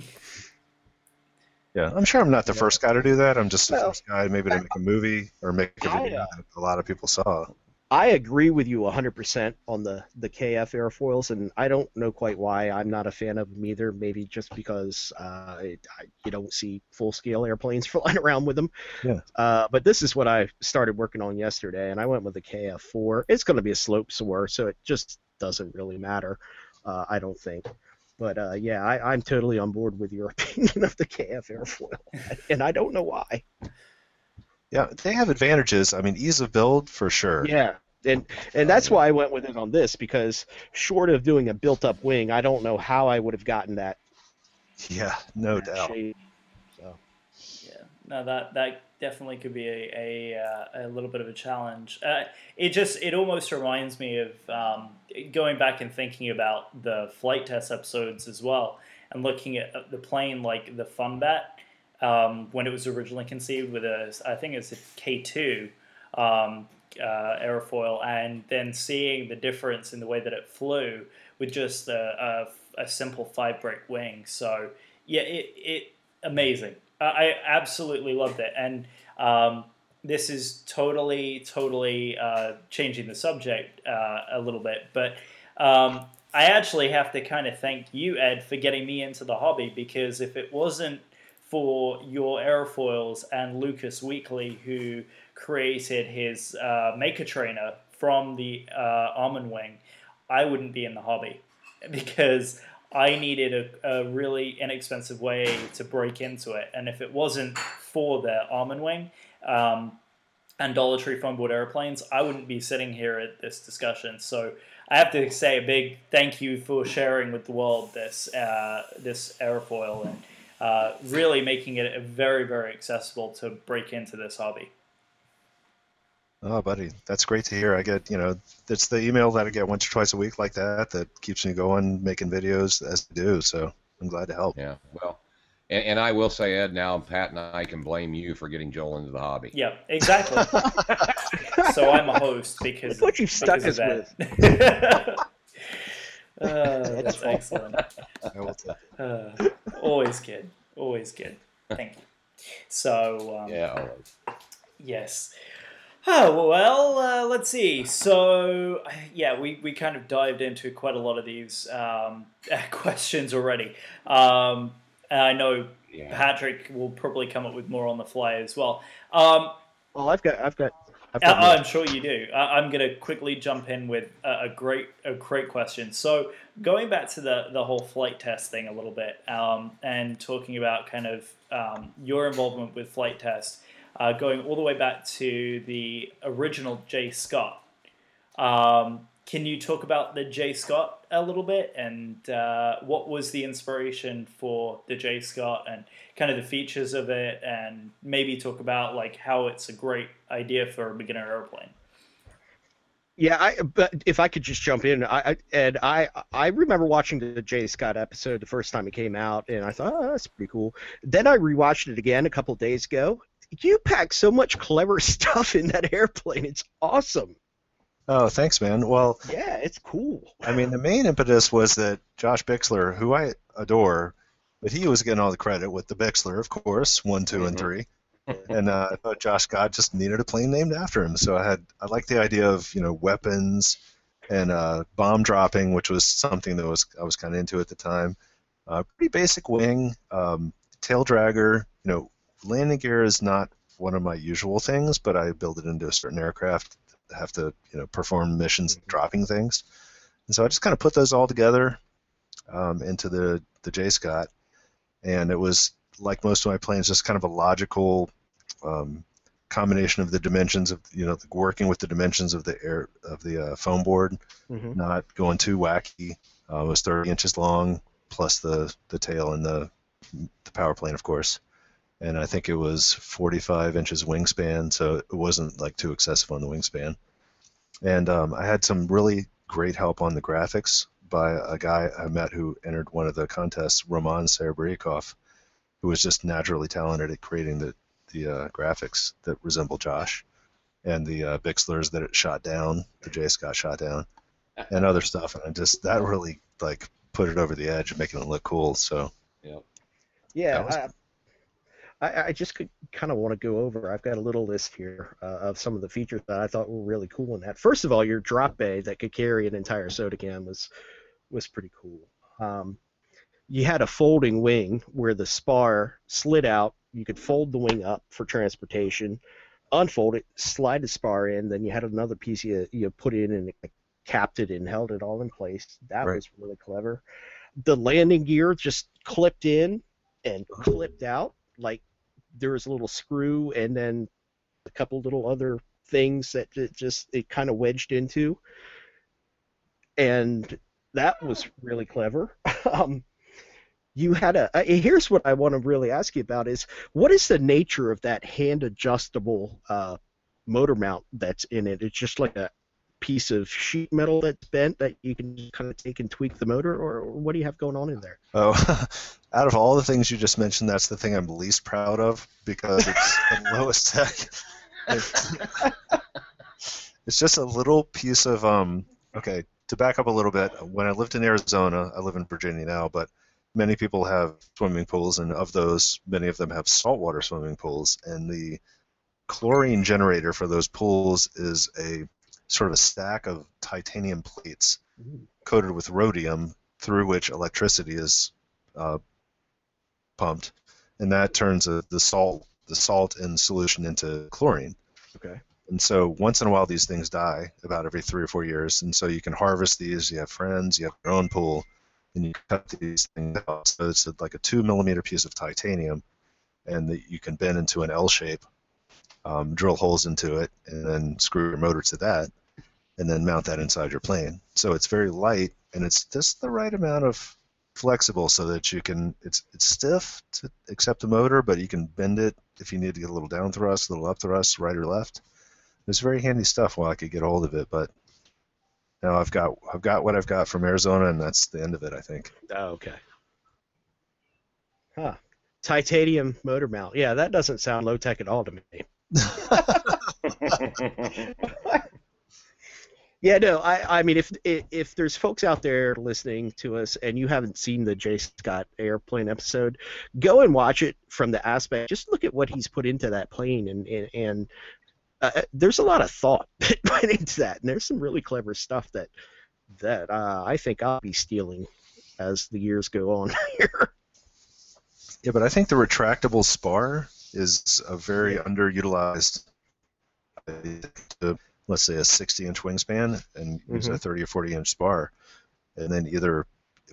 Yeah, I'm sure I'm not the Yeah. first guy to do that. I'm just the Well, first guy maybe to make a movie or make a video uh, that a lot of people saw. I agree with you 100% on the, the KF airfoils, and I don't know quite why I'm not a fan of them either. Maybe just because uh, I, you don't see full scale airplanes flying around with them. Yeah. Uh, but this is what I started working on yesterday, and I went with the KF4. It's going to be a slope soar, so it just doesn't really matter, uh, I don't think. But uh, yeah, I, I'm totally on board with your opinion of the KF airfoil, and I don't know why. Yeah, they have advantages. I mean, ease of build for sure. Yeah, and and that's why I went with it on this because short of doing a built-up wing, I don't know how I would have gotten that. Yeah, no that doubt. shape. So Yeah, no, that that definitely could be a a, uh, a little bit of a challenge. Uh, it just it almost reminds me of um, going back and thinking about the Flite Test episodes as well, and looking at the plane like the Funbat um, when it was originally conceived with a I think it's a K two. Um, uh, aerofoil, and then seeing the difference in the way that it flew with just a, a, a simple five wing. So yeah, it, it amazing. I, I absolutely loved it, and um, this is totally totally uh, changing the subject uh, a little bit, but. Um, I actually have to kind of thank you, Ed, for getting me into the hobby because if it wasn't for your airfoils and Lucas Weakley, who created his uh, Maker Trainer from the uh, Armin Wing, I wouldn't be in the hobby because I needed a, a really inexpensive way to break into it. And if it wasn't for the Armin Wing um, and Dollar Tree foam board airplanes, I wouldn't be sitting here at this discussion. So I have to say a big thank you for sharing with the world this uh, this airfoil and uh, really making it very very accessible to break into this hobby. Oh, buddy, that's great to hear. I get, you know, it's the email that I get once or twice a week like that that keeps me going, making videos as I do. So I'm glad to help. Yeah, well, and, and I will say, Ed, now Pat and I can blame you for getting Joel into the hobby. Yeah, exactly. so I'm a host because Look what you've stuck because us of that. Uh, that's excellent. I will take it. Uh, always good. Always good. Thank you. So um, Yeah, always. Yes. Oh, well, uh, let's see. So, yeah, we, we kind of dived into quite a lot of these um, questions already. Um, and I know Yeah. Patrick will probably come up with more on the fly as well. Um, well, I've got I've got. I've I- got more. I'm sure you do. I- I'm going to quickly jump in with a, a great, a great question. So, going back to the the whole Flite Test thing a little bit, um, and talking about kind of um, your involvement with Flite Test, uh, going all the way back to the original J Scott. Um, can you talk about the J Scott a little bit, and uh, what was the inspiration for the J Scott, and kind of the features of it, and maybe talk about like how it's a great idea for a beginner airplane. Yeah, I, but if I could just jump in, I, I Ed, I I remember watching the J Scott episode the first time it came out, and I thought, oh, that's pretty cool. Then I rewatched it again a couple days ago. You pack so much clever stuff in that airplane. It's awesome. Oh, thanks, man. Well, Yeah, it's cool. I mean, the main impetus was that Josh Bixler, who I adore, but he was getting all the credit with the Bixler, of course, one, 2 and Mhm. three. and uh, I thought Josh Scott just needed a plane named after him. So I had I liked the idea of you know weapons and uh, bomb dropping, which was something that was I was kind of into at the time. Uh, pretty basic wing, um, tail dragger. You know, landing gear is not one of my usual things, but I build it into a certain aircraft have to you know perform missions dropping things. And so I just kind of put those all together um, into the the J Scott, and it was like most of my planes, just kind of a logical um, combination of the dimensions of you know working with the dimensions of the air of the uh, foam board, hmm not going too wacky. Uh, it was 30 inches long plus the the tail and the the power plane, of course. And I think it was 45 inches wingspan, so it wasn't like too excessive on the wingspan. And um, I had some really great help on the graphics by a guy I met who entered one of the contests, Roman Serebryakov, who was just naturally talented at creating the the uh, graphics that resemble Josh, and the uh, Bixlers that it shot down, the J Scott shot down, and other stuff. And I just that really like put it over the edge, making it look cool. So Yeah, That was- I, I, just kind of want to go over. I've got a little list here uh, of some of the features that I thought were really cool in that. First of all, your drop bay that could carry an entire soda can was was pretty cool. Um, you had a folding wing where the spar slid out. You could fold the wing up for transportation, unfold it, slide the spar in. Then you had another piece you you put in and it capped it and held it all in place. That Right. was really clever. The landing gear just clipped in and clipped out. Like there was a little screw and then a couple little other things that it just it kind of wedged into. And that was really clever. um, you had a uh, here's what I want to really ask you about is what is the nature of that hand adjustable uh, motor mount that's in it? It's just like a piece of sheet metal that's bent that you can kind of take and tweak the motor, or what do you have going on in there? Oh, out of all the things you just mentioned, that's the thing I'm least proud of because it's the lowest tech. It's, it's just a little piece of um. Okay, to back up a little bit, when I lived in Arizona, I live in Virginia now, but many people have swimming pools, and of those, many of them have saltwater swimming pools, and the chlorine generator for those pools is a sort of a stack of titanium plates coated with rhodium through which electricity is uh, pumped, and that turns uh the salt the salt in solution into chlorine. Okay. And so once in a while these things die about every three or four years, and so you can harvest these. You have friends, you have your own pool, and you cut these things out. So it's like a two millimeter piece of titanium, and that you can bend into an L shape, um, drill holes into it, and then screw your motor to that, and then mount that inside your plane. So it's very light, and it's just the right amount of flexible so that you can. It's it's stiff to accept the motor, but you can bend it if you need to get a little down thrust, a little up thrust, right or left. It's very handy stuff while I could get hold of it, but now I've got I've got what I've got from Arizona, and that's the end of it, I think. Oh, okay. Huh. Titanium motor mount. Yeah, that doesn't sound low tech at all to me. Yeah, no, I, I mean, if, if if there's folks out there listening to us and you haven't seen the J Scott airplane episode, go and watch it from the aspect. Just look at what he's put into that plane, and and, and uh, there's a lot of thought that went into that, and there's some really clever stuff that that uh, I think I'll be stealing as the years go on here. Yeah, but I think the retractable spar is a very underutilized. To, let's say a 60-inch wingspan and use a 30 or 40-inch spar, and then either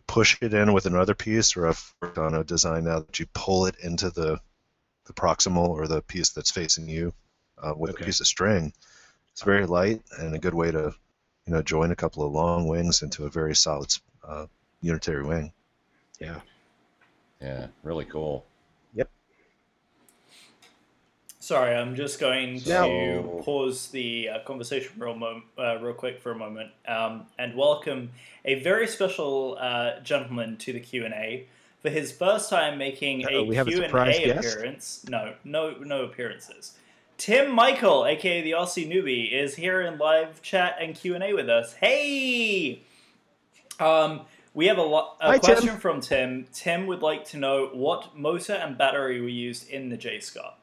push it in with another piece, or I've worked on a design now that you pull it into the the proximal or the piece that's facing you uh, with Okay. a piece of string. It's very light and a good way to, you know, join a couple of long wings into a very solid uh, unitary wing. Yeah. yeah, really cool. Sorry, I'm just going to Now- pause the uh, conversation real, mom- uh, real quick for a moment um, and welcome a very special uh, gentleman to the Q and A for his first time making Uh-oh, a we have a Q and A appearance. No, no, no appearances. Tim Michael, aka the Aussie newbie, is here in live chat and Q and A with us. Hey, um, we have a, lo- a Hi, Tim. question from Tim. Tim would like to know what motor and battery were used in the J Scott.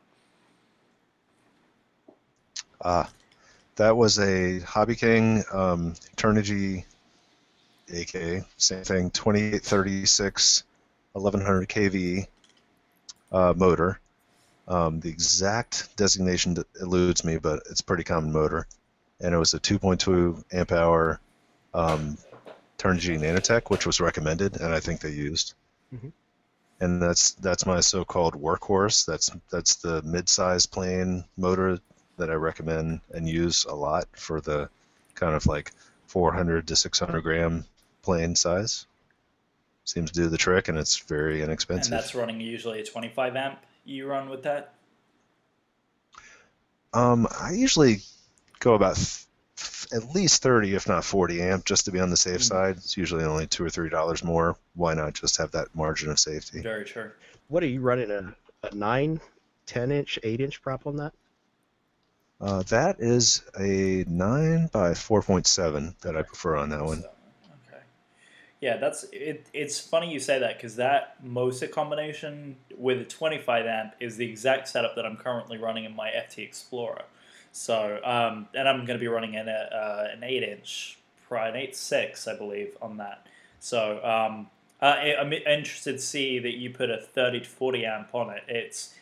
Ah, that was a Hobby King um, Turnigy AK, same thing, 2836 1100 kV uh, motor. Um, the exact designation eludes me, but it's a pretty common motor. And it was a 2.2 amp hour um, Turnigy Nanotech, which was recommended, and I think they used. Mhm. And that's that's my so-called workhorse. That's that's the mid-size plane motor that I recommend and use a lot for the kind of like 400 to 600 gram plane size. Seems to do the trick, and it's very inexpensive. And inexpensive. that's running usually a 25 amp. You run with that? Um, I usually go about th- th- at least 30, if not 40 amp, just to be on the safe Mhm. side. It's usually only two or three dollars more. Why not just have that margin of safety? Very true. What are you running a, a 9, 10 inch, 8 inch prop on that? Uh, that is a 9 by 4.7 that I prefer on that one. Okay. Yeah, that's it. It's funny you say that because that Mosa combination with a 25 amp is the exact setup that I'm currently running in my FT Explorer. So, um, and I'm going to be running in a, uh, an 8 inch, an 8.6, I believe, on that. So, um, uh, I'm interested to see that you put a 30 to 40 amp on it. It's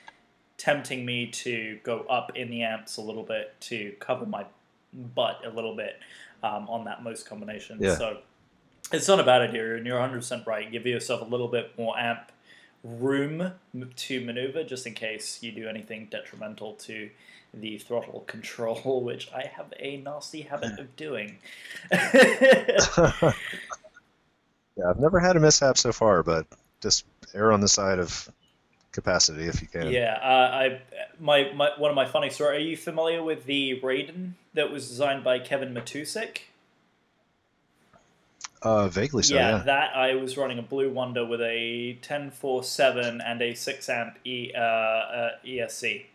tempting me to go up in the amps a little bit to cover my butt a little bit um, on that most combination. Yeah. So it's not a bad idea, and you're 100% right. Give yourself a little bit more amp room to maneuver just in case you do anything detrimental to the throttle control, which I have a nasty habit of doing. yeah, I've never had a mishap so far, but just err on the side of capacity if you can. Yeah, uh, I my, my one of my funny stories. Are you familiar with the Raiden that was designed by Kevin Matusik? Uh, vaguely so. yeah, Yeah. that I was running a Blue Wonder with a 1047 and a 6 amp e, uh, uh, ESC.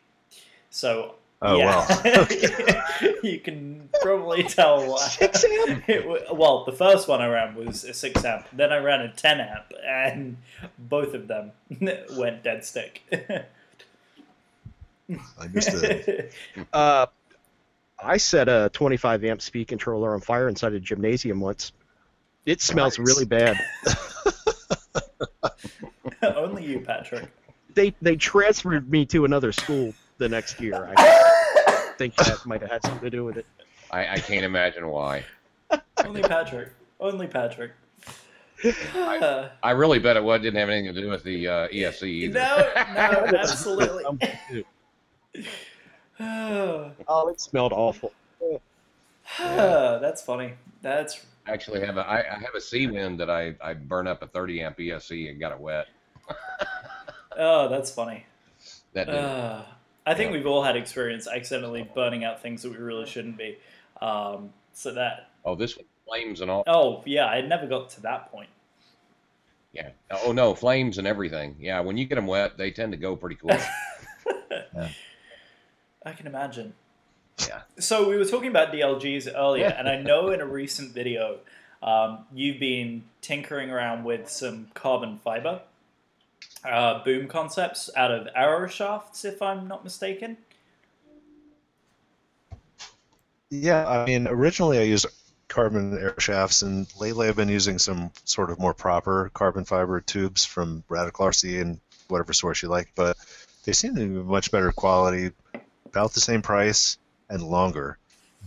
So, Oh yeah. wow. you can probably tell why. Six amp? It well, the first one I ran was a 6 amp, then I ran a 10 amp, and both of them went dead stick. Understood. Uh, I set a 25 amp speed controller on fire inside a gymnasium once. It smells Nice. really bad. Only you, Patrick. They they transferred me to another school the next year. I think that might have had something to do with it. I, I can't imagine why. Only Patrick. Only Patrick. Uh, I really bet it was, didn't have anything to do with the uh, ESC either. no, no, absolutely. Oh, it smelled awful. That's funny. That's actually have a I, I have a sea wind that I, I burn up a 30 amp ESC and got it wet. oh, that's funny. That did. Uh, I think Yeah. we've all had experience accidentally burning out things that we really shouldn't be. Um, so that. oh, this one flames and all. Oh yeah, I never got to that point. Yeah. Oh no, flames and everything. Yeah, when you get them wet, they tend to go pretty quick. I can imagine. Yeah. So we were talking about DLGs earlier, and I know in a recent video um, you've been tinkering around with some carbon fiber uh, boom concepts out of arrow shafts, if I'm not mistaken. Yeah, I mean, originally I used carbon air shafts, and lately I've been using some sort of more proper carbon fiber tubes from Radical RC and whatever source you like, but they seem to be much better quality, about the same price, and longer.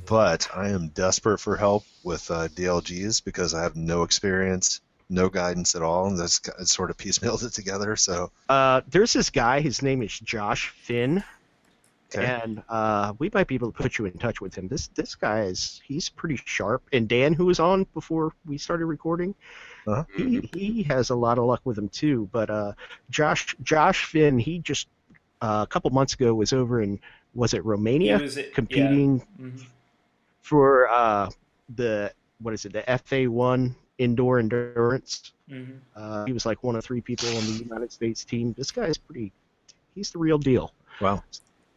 But I am desperate for help with uh, DLGs because I have no experience, no guidance at all, and that's sort of piecemealed it together. So, Uh, there's this guy. His name is Josh Finn, okay. and uh, we might be able to put you in touch with him. This this guy is he's pretty sharp. And Dan, who was on before we started recording, Uh-huh. he he has a lot of luck with him too. But uh, Josh Josh Finn, he just uh, a couple months ago was over in was it Romania He was- yeah. competing Mhm. for uh, the what is it the FA1 indoor endurance. Mhm. Uh, he was like one of three people on the United States team. This guy's pretty. He's the real deal. Wow.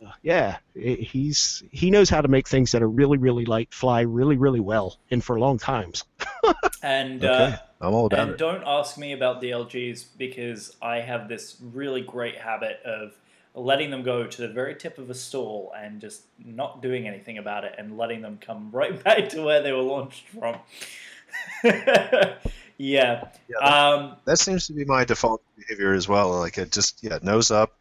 Uh, yeah, he- he's he knows how to make things that are really really light fly really really well and for long times. And Okay. uh, I'm all about and it. don't ask me about DLGs because I have this really great habit of letting them go to the very tip of a stall and just not doing anything about it and letting them come right back to where they were launched from. yeah. Yeah, Um, that seems to be my default behavior as well. Like it just yeah nose up,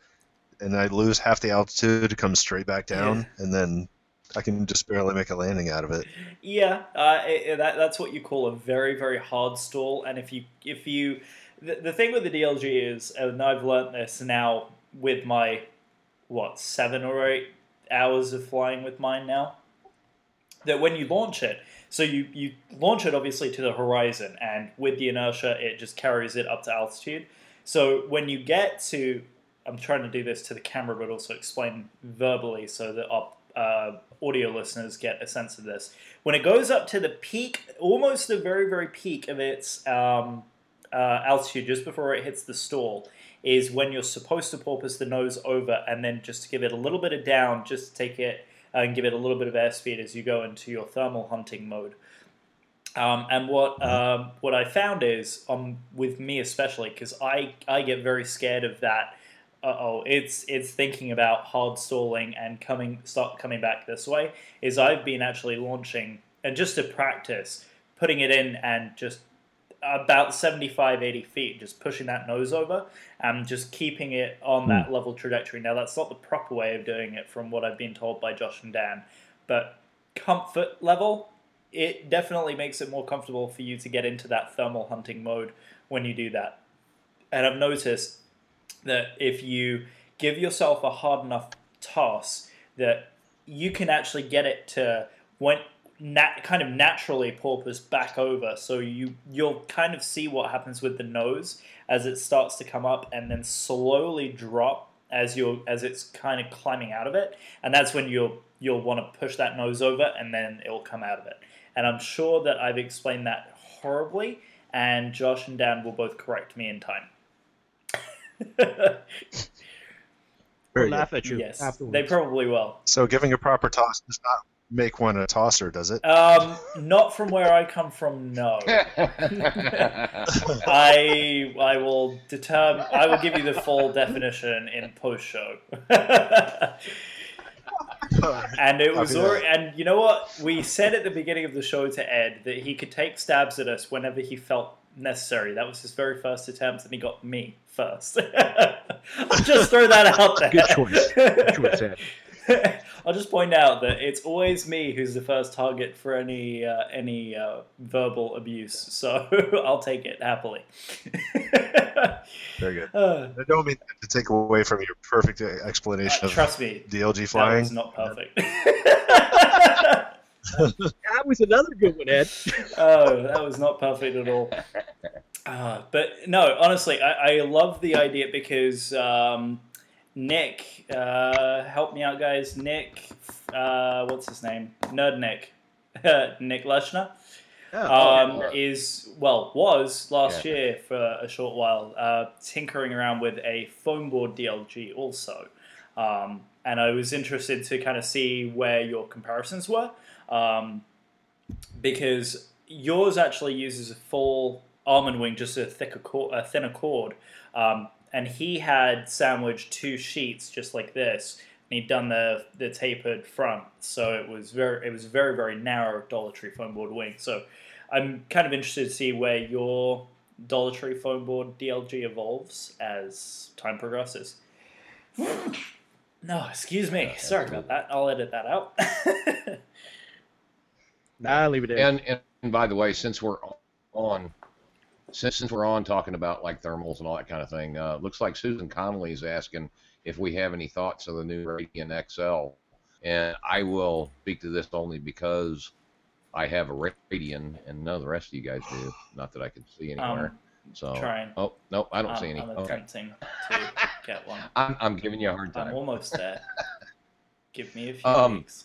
and I lose half the altitude, to come straight back down, and then I can just barely make a landing out of it. Yeah, uh, it- that, that's what you call a very very hard stall. And if you if you the, the thing with the DLG is, and I've learned this now with my what seven or eight hours of flying with mine now, that when you launch it, so you you launch it obviously to the horizon, and with the inertia, it just carries it up to altitude. So when you get to, I'm trying to do this to the camera, but also explain verbally so that our uh, audio listeners get a sense of this. When it goes up to the peak, almost the very, very peak of its um, uh, altitude, just before it hits the stall, is when you're supposed to porpoise the nose over and then just to give it a little bit of down, just to take it and give it a little bit of airspeed as you go into your thermal hunting mode. Um, and what um, what I found is, um, with me especially, because I I get very scared of that. Oh, it's it's thinking about hard stalling and coming start coming back this way. Is I've been actually launching and just to practice putting it in and just about 75 80 feet just pushing that nose over and just keeping it on Hmm. that level trajectory now that's not the proper way of doing it from what i've been told by josh and dan but comfort level it definitely makes it more comfortable for you to get into that thermal hunting mode when you do that and i've noticed that if you give yourself a hard enough toss that you can actually get it to when nat- kind of naturally porpoise back over. So you you'll kind of see what happens with the nose as it starts to come up and then slowly drop as you as it's kind of climbing out of it. And that's when you'll you'll want to push that nose over and then it'll come out of it. And i'm sure that i've explained that horribly and josh and dan will both correct me in time. We'll Very laugh at you. Yes afterwards. they probably will. So giving a proper toss does not make one a tosser, does it? um not from where i come from no I I will determine. I will give you the full definition in post show. and it was Copy already, and you know what we said at the beginning of the show to Ed that he could take stabs at us whenever he felt necessary. That was his very first attempt, and he got me first. I'll just throw that out there. Good choice. Good choice, Ed. I'll just point out that it's always me who's the first target for any uh, any uh, verbal abuse, so I'll take it happily. Very good. Uh, I don't mean to take away from your perfect explanation uh, of trust me, DLG flying. is not perfect. That was another good one, Ed. oh, that was not perfect at all. Uh, but no, honestly, I, I love the idea because um, Nick, uh, help me out, guys. Nick, uh, what's his name? Nerd Nick, Nick Leshner. um, yeah. is well was last Yeah. year for a short while uh, tinkering around with a foam board DLG also, um, and I was interested to kind of see where your comparisons were, um, because yours actually uses a full Armin wing, just a thicker cord, a thinner cord, um, and he had sandwiched two sheets just like this. And he'd done the the tapered front, so it was very it was very very narrow Dollar Tree foam board wing. So I'm kind of interested to see where your Dollar Tree foam board DLG evolves as time progresses. No, excuse me. Sorry about that. I'll edit that out. Nah, leave it in. and, and and by the way, since we're on, since since we're on talking about like thermals and all that kind of thing, uh, looks like Susan Connolly is asking if we have any thoughts of the new Radian XL, and I will speak to this only because I have a Radian and none of the rest of you guys do. Not that I can see anywhere. um, so trying. oh no, I don't I'm, see any. I'm Okay. attempting to get one. I'm I'm giving you a hard time. I'm almost there. Give me a few Um, weeks.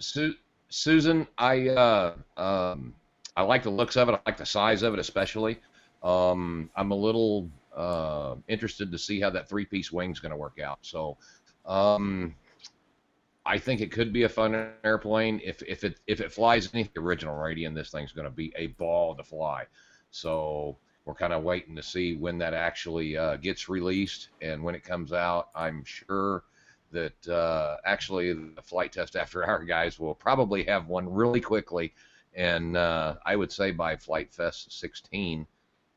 Su- Susan, I uh, um, I like the looks of it. I like the size of it, especially. Um, I'm a little uh, interested to see how that three-piece wing's going to work out. So, um, I think it could be a fun airplane. If if it if it flies any original Radian, this thing's going to be a ball to fly. So we're kind of waiting to see when that actually uh, gets released and when it comes out. I'm sure that uh, actually the Flite Test after our guys will probably have one really quickly, and uh, I would say by Flite Fest 16,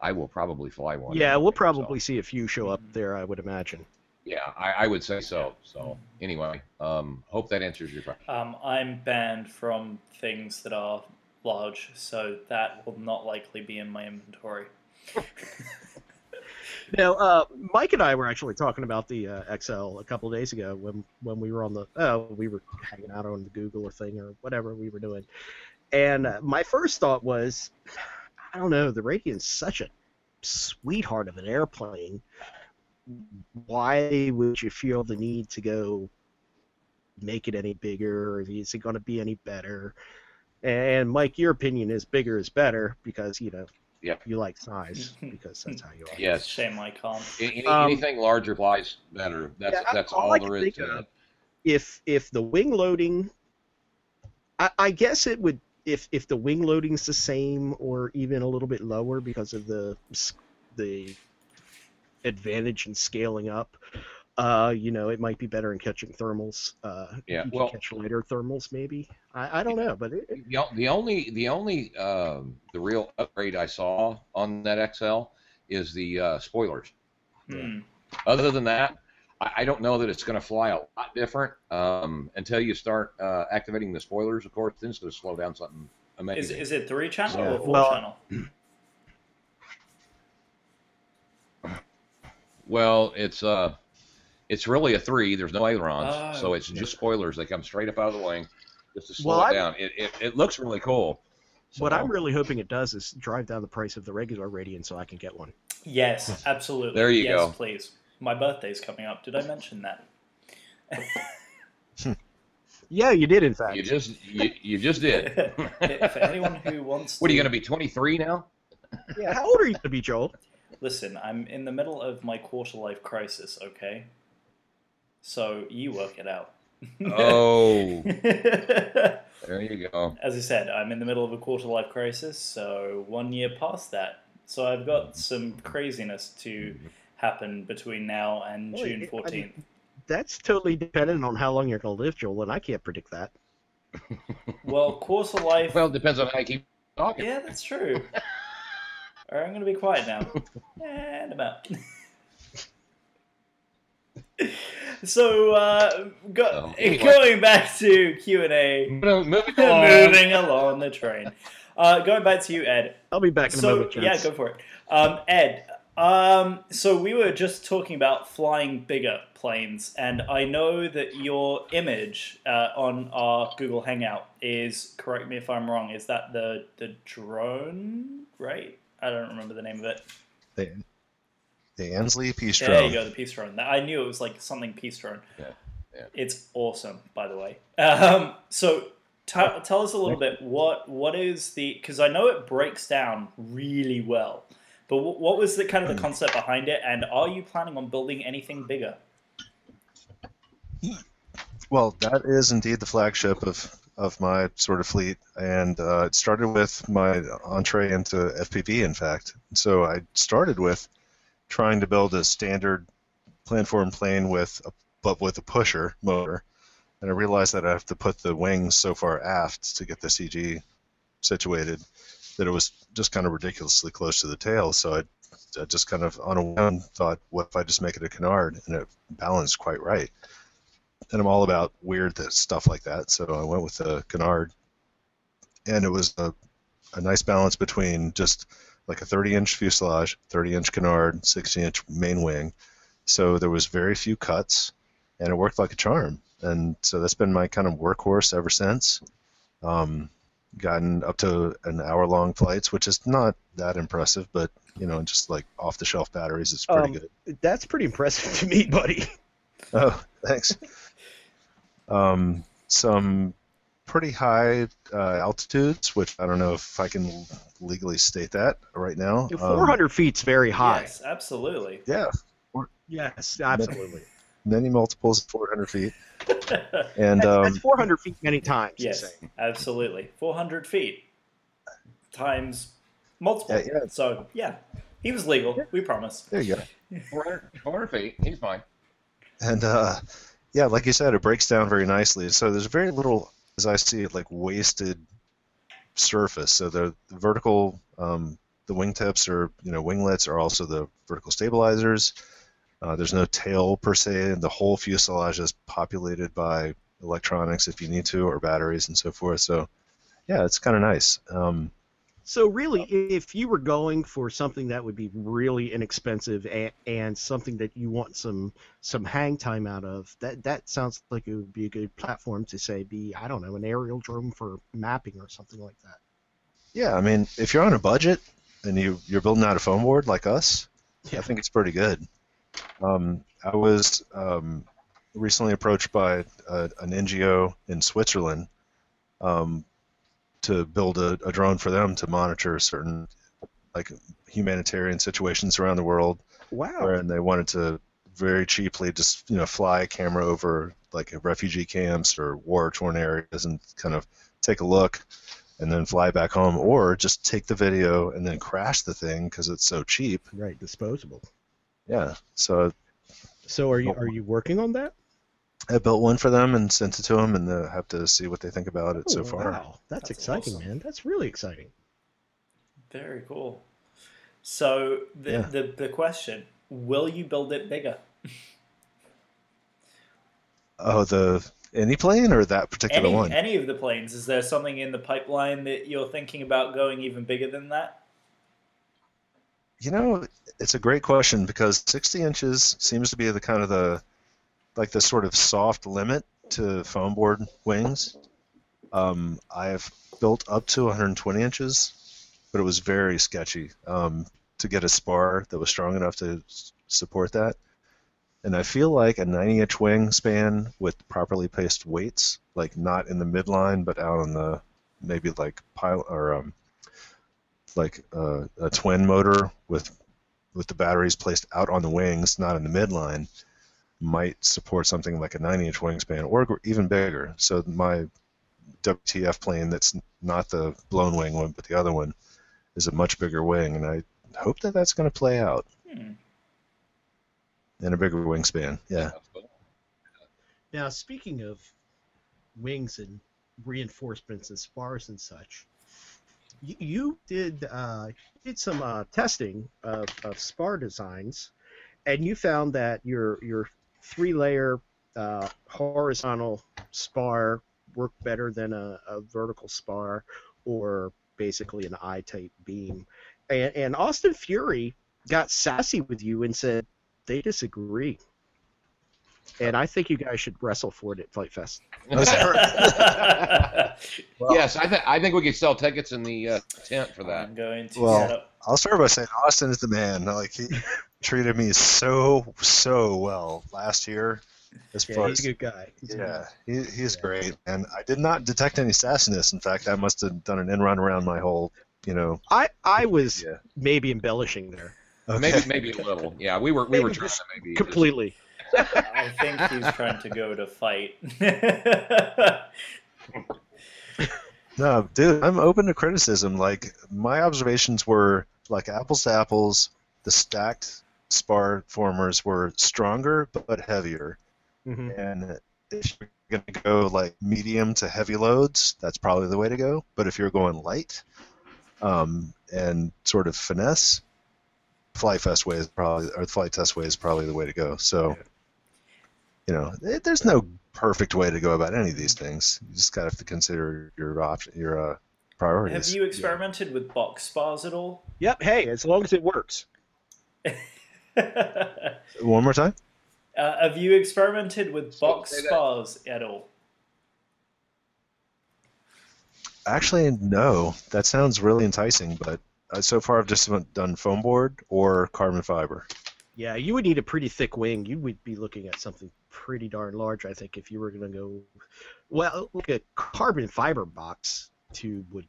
I will probably fly one. yeah, we'll So, probably see a few show up there, I would imagine. yeah, I, I would say so. So anyway, um, hope that answers your question. Um, I'm banned from things that are large, so that will not likely be in my inventory. Now, uh, Mike and I were actually talking about the uh, XL a couple of days ago when when we were on the oh we were hanging out on the Google or thing or whatever we were doing, and uh, my first thought was, I don't know, the Radian's such a sweetheart of an airplane. Why would you feel the need to go make it any bigger? Or is it going to be any better? And Mike, your opinion is bigger is better because you know Yep. you like size because that's how you are. Yes. same I can't. A- any- Um, anything larger flies better. That's Yeah, that's all all, there is to it. if if the wing loading I, I guess it would if if the wing loading's the same or even a little bit lower because of the the advantage in scaling up, uh, you know, it might be better in catching thermals. Uh, Yeah, you can well- catch lighter thermals maybe. I, I don't know, but it, it- The, the only the only um, the real upgrade I saw on that XL is the uh, spoilers. Hmm. Other than that, I, I don't know that it's going to fly a lot different um, until you start uh, activating the spoilers. Of course, then it's going to slow down something Is, amazing. is it three channel Yeah. or four Well- channel? well, it's uh, it's really a three. There's no ailerons, Oh. so it's just spoilers. They come straight up out of the wing just to slow Well, it I- down. It, it, it looks really cool. So, what I'm really hoping it does is drive down the price of the regular Radian so I can get one. Yes, absolutely. There you yes, go. please. My birthday's coming up. Did I mention that? Yeah, you did in fact. you just you, you just did. For anyone who wants What are you going to be 23 now? Yeah, how old are you going to be, Joel? Listen, I'm in the middle of my quarter life crisis, okay? So you work it out. Oh, there you go. As I said, I'm in the middle of a quarter life crisis, so one year past that. So I've got some craziness to happen between now and Well, June it- I 14th. mean- That's totally dependent on how long you're going to live, Joel, and I can't predict that. Well, quarter life. Well, it depends on how you keep talking. yeah, that's true. All right, I'm going to be quiet now. And about. so, uh, go, Oh, anyway. going back to Q and A, Moving along. moving along the train. Uh, going back to you, Ed. I'll be back in a so moment, yeah, go for it. Um, Ed, um, so we were just talking about flying bigger planes, and I know that your image uh, on our Google Hangout is correct me if I'm wrong. Is that the the drone? Right? I don't remember the name of it. The, the Ansley Peace Drone. There you go, the peace drone. I knew it was like something peace drone. Yeah, yeah. It's awesome, by the way. Um, so t- tell us a little bit what what is the because I know it breaks down really well, but what was the kind of the concept behind it, and are you planning on building anything bigger? Well, that is indeed the flagship of, of my sort of fleet, and uh, it started with my entree into FPV, in fact. So I started with trying to build a standard planform plane with, a, but with a pusher motor, and I realized that I have to put the wings so far aft to get the CG situated that it was just kind of ridiculously close to the tail. So I, I just kind of on a whim thought, what if I just make it a canard, and it balanced quite right and I'm all about weird stuff like that. So I went with a canard, and it was a, a nice balance between just like a 30 inch fuselage, 30 inch canard, 60 inch main wing. So there was very few cuts, and it worked like a charm. And so that's been my kind of workhorse ever since. Um, gotten up to an hour long flights, which is not that impressive, but you know, just like off the shelf batteries, it's pretty Um, good. That's pretty impressive to me, buddy. Oh, thanks. um, some pretty high uh, altitudes, which I don't know if I can legally state that right now. Um, 400 feet's very high. Yes, absolutely. yeah, Yes, absolutely. many multiples of 400 feet, and That's, um, that's 400 feet many times. you yes, absolutely. Four hundred feet times multiple. Yeah, yeah. So yeah, he was legal. We promise. there you go. 400, 400 feet. He's fine. And uh, yeah, like you said, it breaks down very nicely. So there's very little, as I see it, like wasted surface. So the, the vertical, um, the wingtips or you know winglets are also the vertical stabilizers. Uh, there's no tail per se, and the whole fuselage is populated by electronics if you need to, or batteries and so forth. So yeah, it's kind of nice. Um, So really, if you were going for something that would be really inexpensive and, and something that you want some some hang time out of, that that sounds like it would be a good platform to say be I don't know an aerial drone for mapping or something like that. yeah, I mean, if you're on a budget and you you're building out a foam board like us, Yeah. I think it's pretty good. Um, I was um, recently approached by a, an NGO in Switzerland um, to build a, a drone for them to monitor certain like humanitarian situations around the world, Wow. wherein they wanted to very cheaply just you know fly a camera over like refugee camps or war torn areas and kind of take a look. and then fly back home, or just take the video and then crash the thing because it's so cheap. Right, disposable. Yeah, so So are you are you working on that? I built one for them and sent it to them, and uh, have to see what they think about it Oh, so far. Wow, that's, That's exciting, awesome. man. That's really exciting. Very cool. So the, Yeah. the the question: Will you build it bigger? Oh, the any plane or that particular Any one? any of the planes? Is there something in the pipeline that you're thinking about going even bigger than that? You know, it's a great question because 60 inches seems to be the kind of the like the sort of soft limit to foam board wings. Um, I've built up to 120 inches, but it was very sketchy um, to get a spar that was strong enough to support that. And I feel like a 90 inch wing span with properly placed weights, like not in the midline, but out on the maybe like pile or um, like uh, a twin motor with with the batteries placed out on the wings, not in the midline, might support something like a 90 inch wingspan or even bigger. So my WTF plane that's not the blown wing one, but the other one, is a much bigger wing, and I hope that that's going to play out Hmm. in a bigger wingspan. Yeah. Now, speaking of wings and reinforcements and spars and such, you, did uh, did some uh, testing of, of spar designs, and you found that your your three layer uh, horizontal spar worked better than a, a vertical spar, or basically an I type beam. And, and Austin Fury got sassy with you and said they disagree. And I think you guys should wrestle for it at Fight Fest. yes, I think I think we could sell tickets in the uh, tent for that. I'm going to Well, set up. I'll start by saying Austin is the man. Like he treated me so so well last year. As Yeah, far he's as a good guy. He's a good Yeah, he, he's great, and I did not detect any sassiness. In fact, I must have done an in run around my whole, you know. I, I was Yeah. maybe embellishing there. Maybe maybe a little. Yeah, we were we were trying just to maybe just- Completely. I think he's trying to go to fight. No, dude, I'm open to criticism. Like my observations were like apples to apples. The stacked spar formers were stronger but heavier, hmm and if you're gonna go like medium to heavy loads, that's probably the way to go. But if you're going light, um, and sort of finesse, Flite Fest way is probably or Flite Test way is probably the way to go. So, you know, it, there's no perfect way to go about any of these things. You just gotta have to consider your option, your uh, priorities. Have you experimented with box spars at all? Yep. Hey, as long as it works. uh, One more time. have you experimented with box Say that. spars at all? Actually, no. That sounds really enticing, but uh, so far I've just done foam board or carbon fiber. Yeah, you would need a pretty thick wing. You would be looking at something pretty darn large, I think, if you were going to go. Well, look at carbon fiber box tube would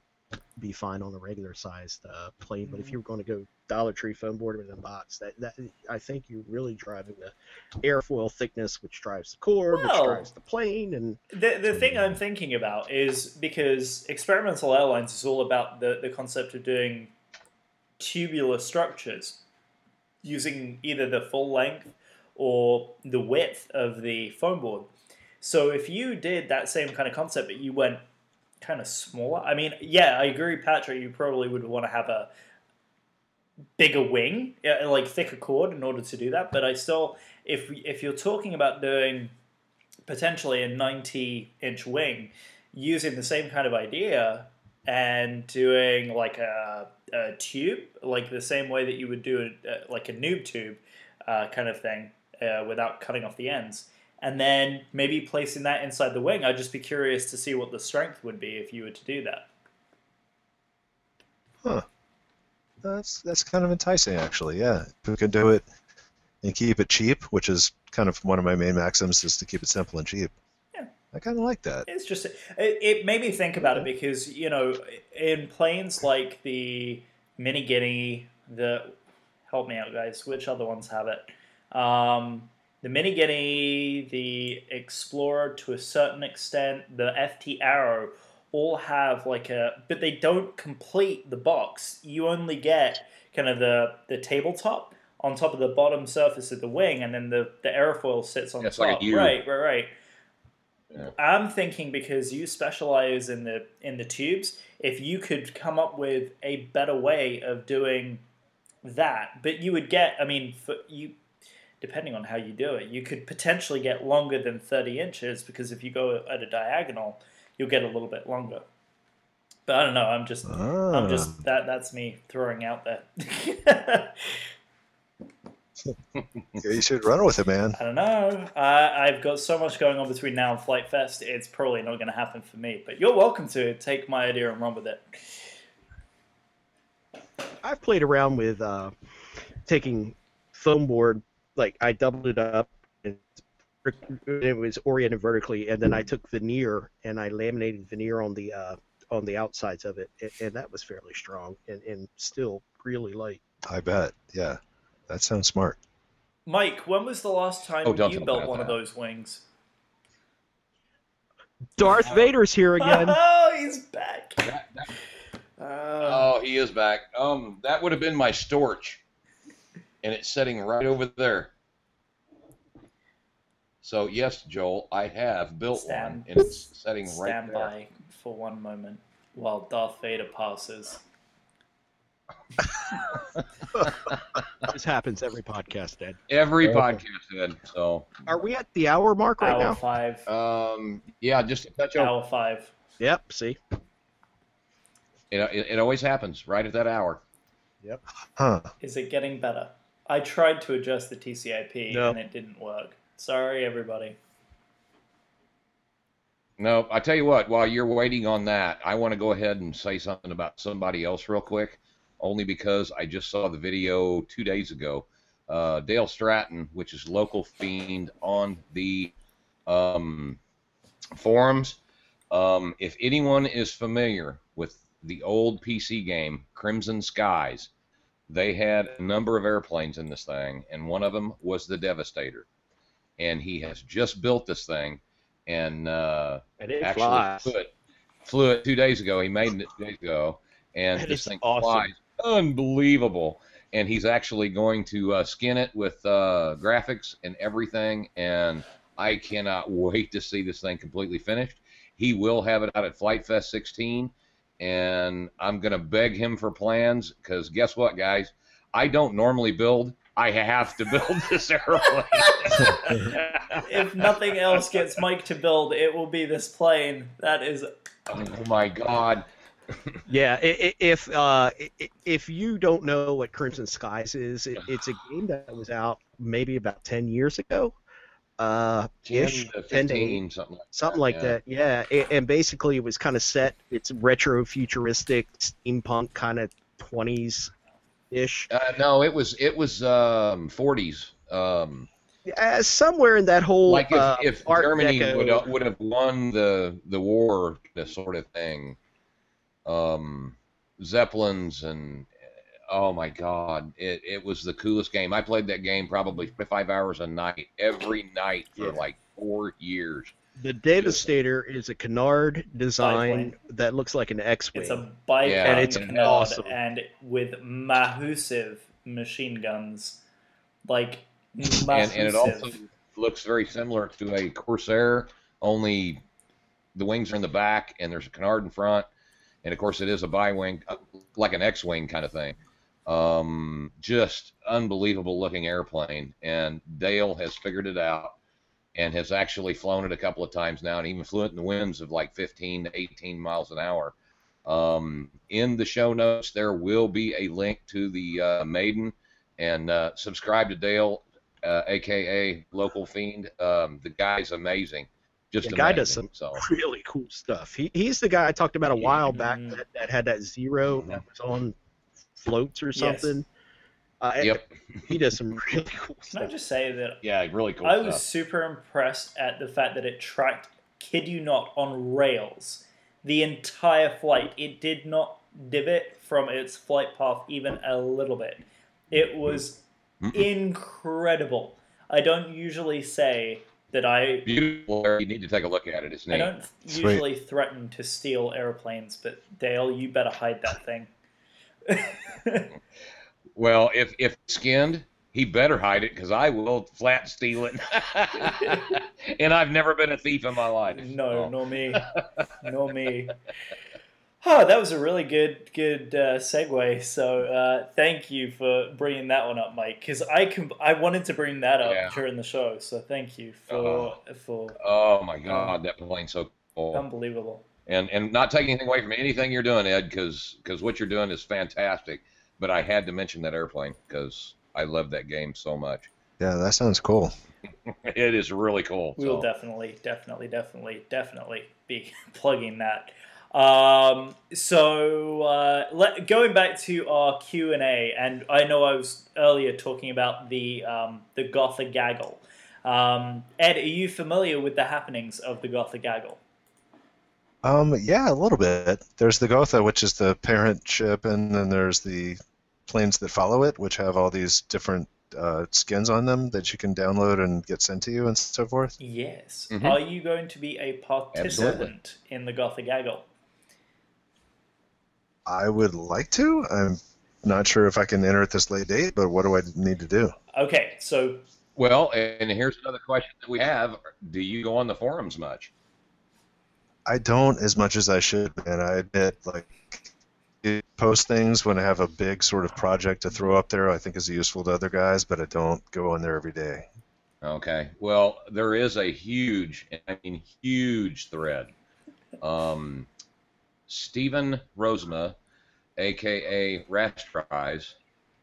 be fine on a regular sized uh, plane, but if you were going to go Dollar Tree foam board in a box, that, that I think you're really driving the airfoil thickness, which drives the core, which drives the plane, and The, the thing I'm thinking about is because experimental airlines is all about the, the concept of doing tubular structures using either the full length or the width of the foam board. So if you did that same kind of concept, but you went kind of smaller, I mean, yeah, I agree, Patrick. You probably would want to have a bigger wing, like thicker chord, in order to do that. But I still, if if you're talking about doing potentially a 90 inch wing using the same kind of idea and doing like a, a tube, like the same way that you would do a, like a noob tube uh, kind of thing uh, without cutting off the ends. And then maybe placing that inside the wing. I'd just be curious to see what the strength would be if you were to do that. Huh. That's that's kind of enticing, actually. Yeah, if we can do it and keep it cheap, which is kind of one of my main maxims, is to keep it simple and cheap. Yeah. I kind of like that. It's just it, it made me think about it because you know in planes like the Mini Guinea, the help me out guys, which other ones have it? Um, the Mini Guinea, the Explorer to a certain extent, the FT Arrow, all have like a, but they don't complete the box. You only get kind of the the tabletop on top of the bottom surface of the wing, and then the the airfoil sits on Yeah, top. like. Right, right, right. Yeah. I'm thinking because you specialize in the in the tubes, if you could come up with a better way of doing that, but you would get, I mean, for you, depending on how you do it, you could potentially get longer than 30 inches because if you go at a diagonal, you'll get a little bit longer. But I don't know. I'm just, Ah, I'm just that. That's me throwing out there. yeah, you should run with it, man. I don't know. I, I've got so much going on between now and Flite Fest. It's probably not going to happen for me. But you're welcome to take my idea and run with it. I've played around with uh, taking foam board, like I doubled it up, and it was oriented vertically, and then I took veneer and I laminated veneer on the uh, on the outsides of it, and, and that was fairly strong and, and still really light. I bet. Yeah, that sounds smart. Mike, when was the last time Oh, you built about one of those wings? Darth Vader's here again. Oh, he's back. That- that- Uh, oh, he is back. Um, that would have been my storch, and it's sitting right over there. So yes, Joel, I have built Stand- one, and it's sitting right stand there. by for one moment while Darth Vader passes. this happens every podcast, Ed. Every Okay. podcast did. So, Are we at the hour mark right hour now? five. um, yeah, just a touch over. hour five. Yep. See. It, it, it always happens right at that hour. Yep. Huh. Is it getting better? I tried to adjust the TCIP No. and it didn't work. Sorry, everybody. No, I tell you what. While you're waiting on that, I want to go ahead and say something about somebody else real quick, only because I just saw the video two days ago. Uh, Dale Stratton, which is local fiend on the um, forums. Um, if anyone is familiar with the old PC game Crimson Skies, they had a number of airplanes in this thing, and one of them was the Devastator. And he has just built this thing, and uh, And actually flies. flew it, flew it two days ago. He made it two days ago, and this thing awesome. flies unbelievable. And he's actually going to uh, skin it with uh, graphics and everything. And I cannot wait to see this thing completely finished. He will have it out at Flite Fest 16, and I'm gonna beg him for plans because guess what, guys? I don't normally build. I have to build this airplane. if nothing else gets Mike to build, it will be this plane. That is oh my god! Yeah, if uh, if you don't know what Crimson Skies is, it, it's a game that was out maybe about ten years ago, uh, 10 ish, to 10 to 15, something like something that, like yeah. that. Yeah, a- and basically it was kind of set. It's retro futuristic steampunk kind of twenties ish. Uh, no, it was it was um, 40s. Um, Uh, somewhere in that whole like if, uh, if Germany would uh, would have won the the war, this sort of thing. Um, Zeppelins and oh my God, it, it was the coolest game. I played that game probably five hours a night every night for Yeah. like four years. the Devastator is a canard design Biplane. that looks like an X-wing. it's a bike Yeah, And it's canard awesome. and with massive machine guns, like massive. and, and it also looks very similar to a Corsair, only the wings are in the back and there's a canard in front, and of course it is a bi-wing, uh, like an X-wing kind of thing. Um, just unbelievable looking airplane, and Dale has figured it out and has actually flown it a couple of times now, and even flew it in the winds of like 15 to 18 miles an hour. Um, in the show notes, there will be a link to the uh, Maiden, and uh, subscribe to Dale uh, aka local fiend. Um, the guy's amazing, just The guy does some So really cool stuff. He, he's the guy I talked about a while back that, that had that zero that was on floats or Yes. something. Uh, yep, He does some really cool Can I stuff. just say that yeah, really cool I was super impressed at the fact that it tracked, kid you not, on rails the entire flight. It did not divot from its flight path even a little bit. It was Mm-mm. incredible. I don't usually say that I Beautiful. You need to take a look at it. It's neat. I don't Sweet. usually threaten to steal airplanes, but Dale, you better hide that thing. Well, if if skinned, he better hide it because I will flat steal it. and I've never been a thief in my life. no, so. nor me, nor me. Oh, that was a really good, good uh, segue. So, uh, thank you for bringing that one up, Mike. Because I can, I wanted to bring that up Yeah. during the show. So, thank you for Oh. for Oh my God, that plane's so cool. unbelievable. and and not taking anything away from anything you're doing, Ed, because what you're doing is fantastic. But I had to mention that airplane because I love that game so much. Yeah, that sounds cool. It is really cool. We will so. definitely, definitely, definitely, definitely be plugging that. Um, so uh, let, going back to our Q and A, and I know I was earlier talking about the um, the Gotha Gaggle. Um, Ed, are you familiar with the happenings of the Gotha Gaggle? Um, yeah, a little bit. There's the Gotha, which is the parent ship, and then there's the planes that follow it, which have all these different uh, skins on them that you can download and get sent to you and so forth. Yes. Mhm. Are you going to be a participant in the Gotha Gaggle? I would like to. I'm not sure if I can enter at this late date, but what do I need to do? Okay, so Well, and here's another question that we have: Do you go on the forums much? I don't as much as I should, and I admit, like, post things when I have a big sort of project to throw up there. I think is useful to other guys, but I don't go on there every day. Okay. Well, there is a huge, I mean, huge thread. Um, Stephen Rosema, aka Rastrise,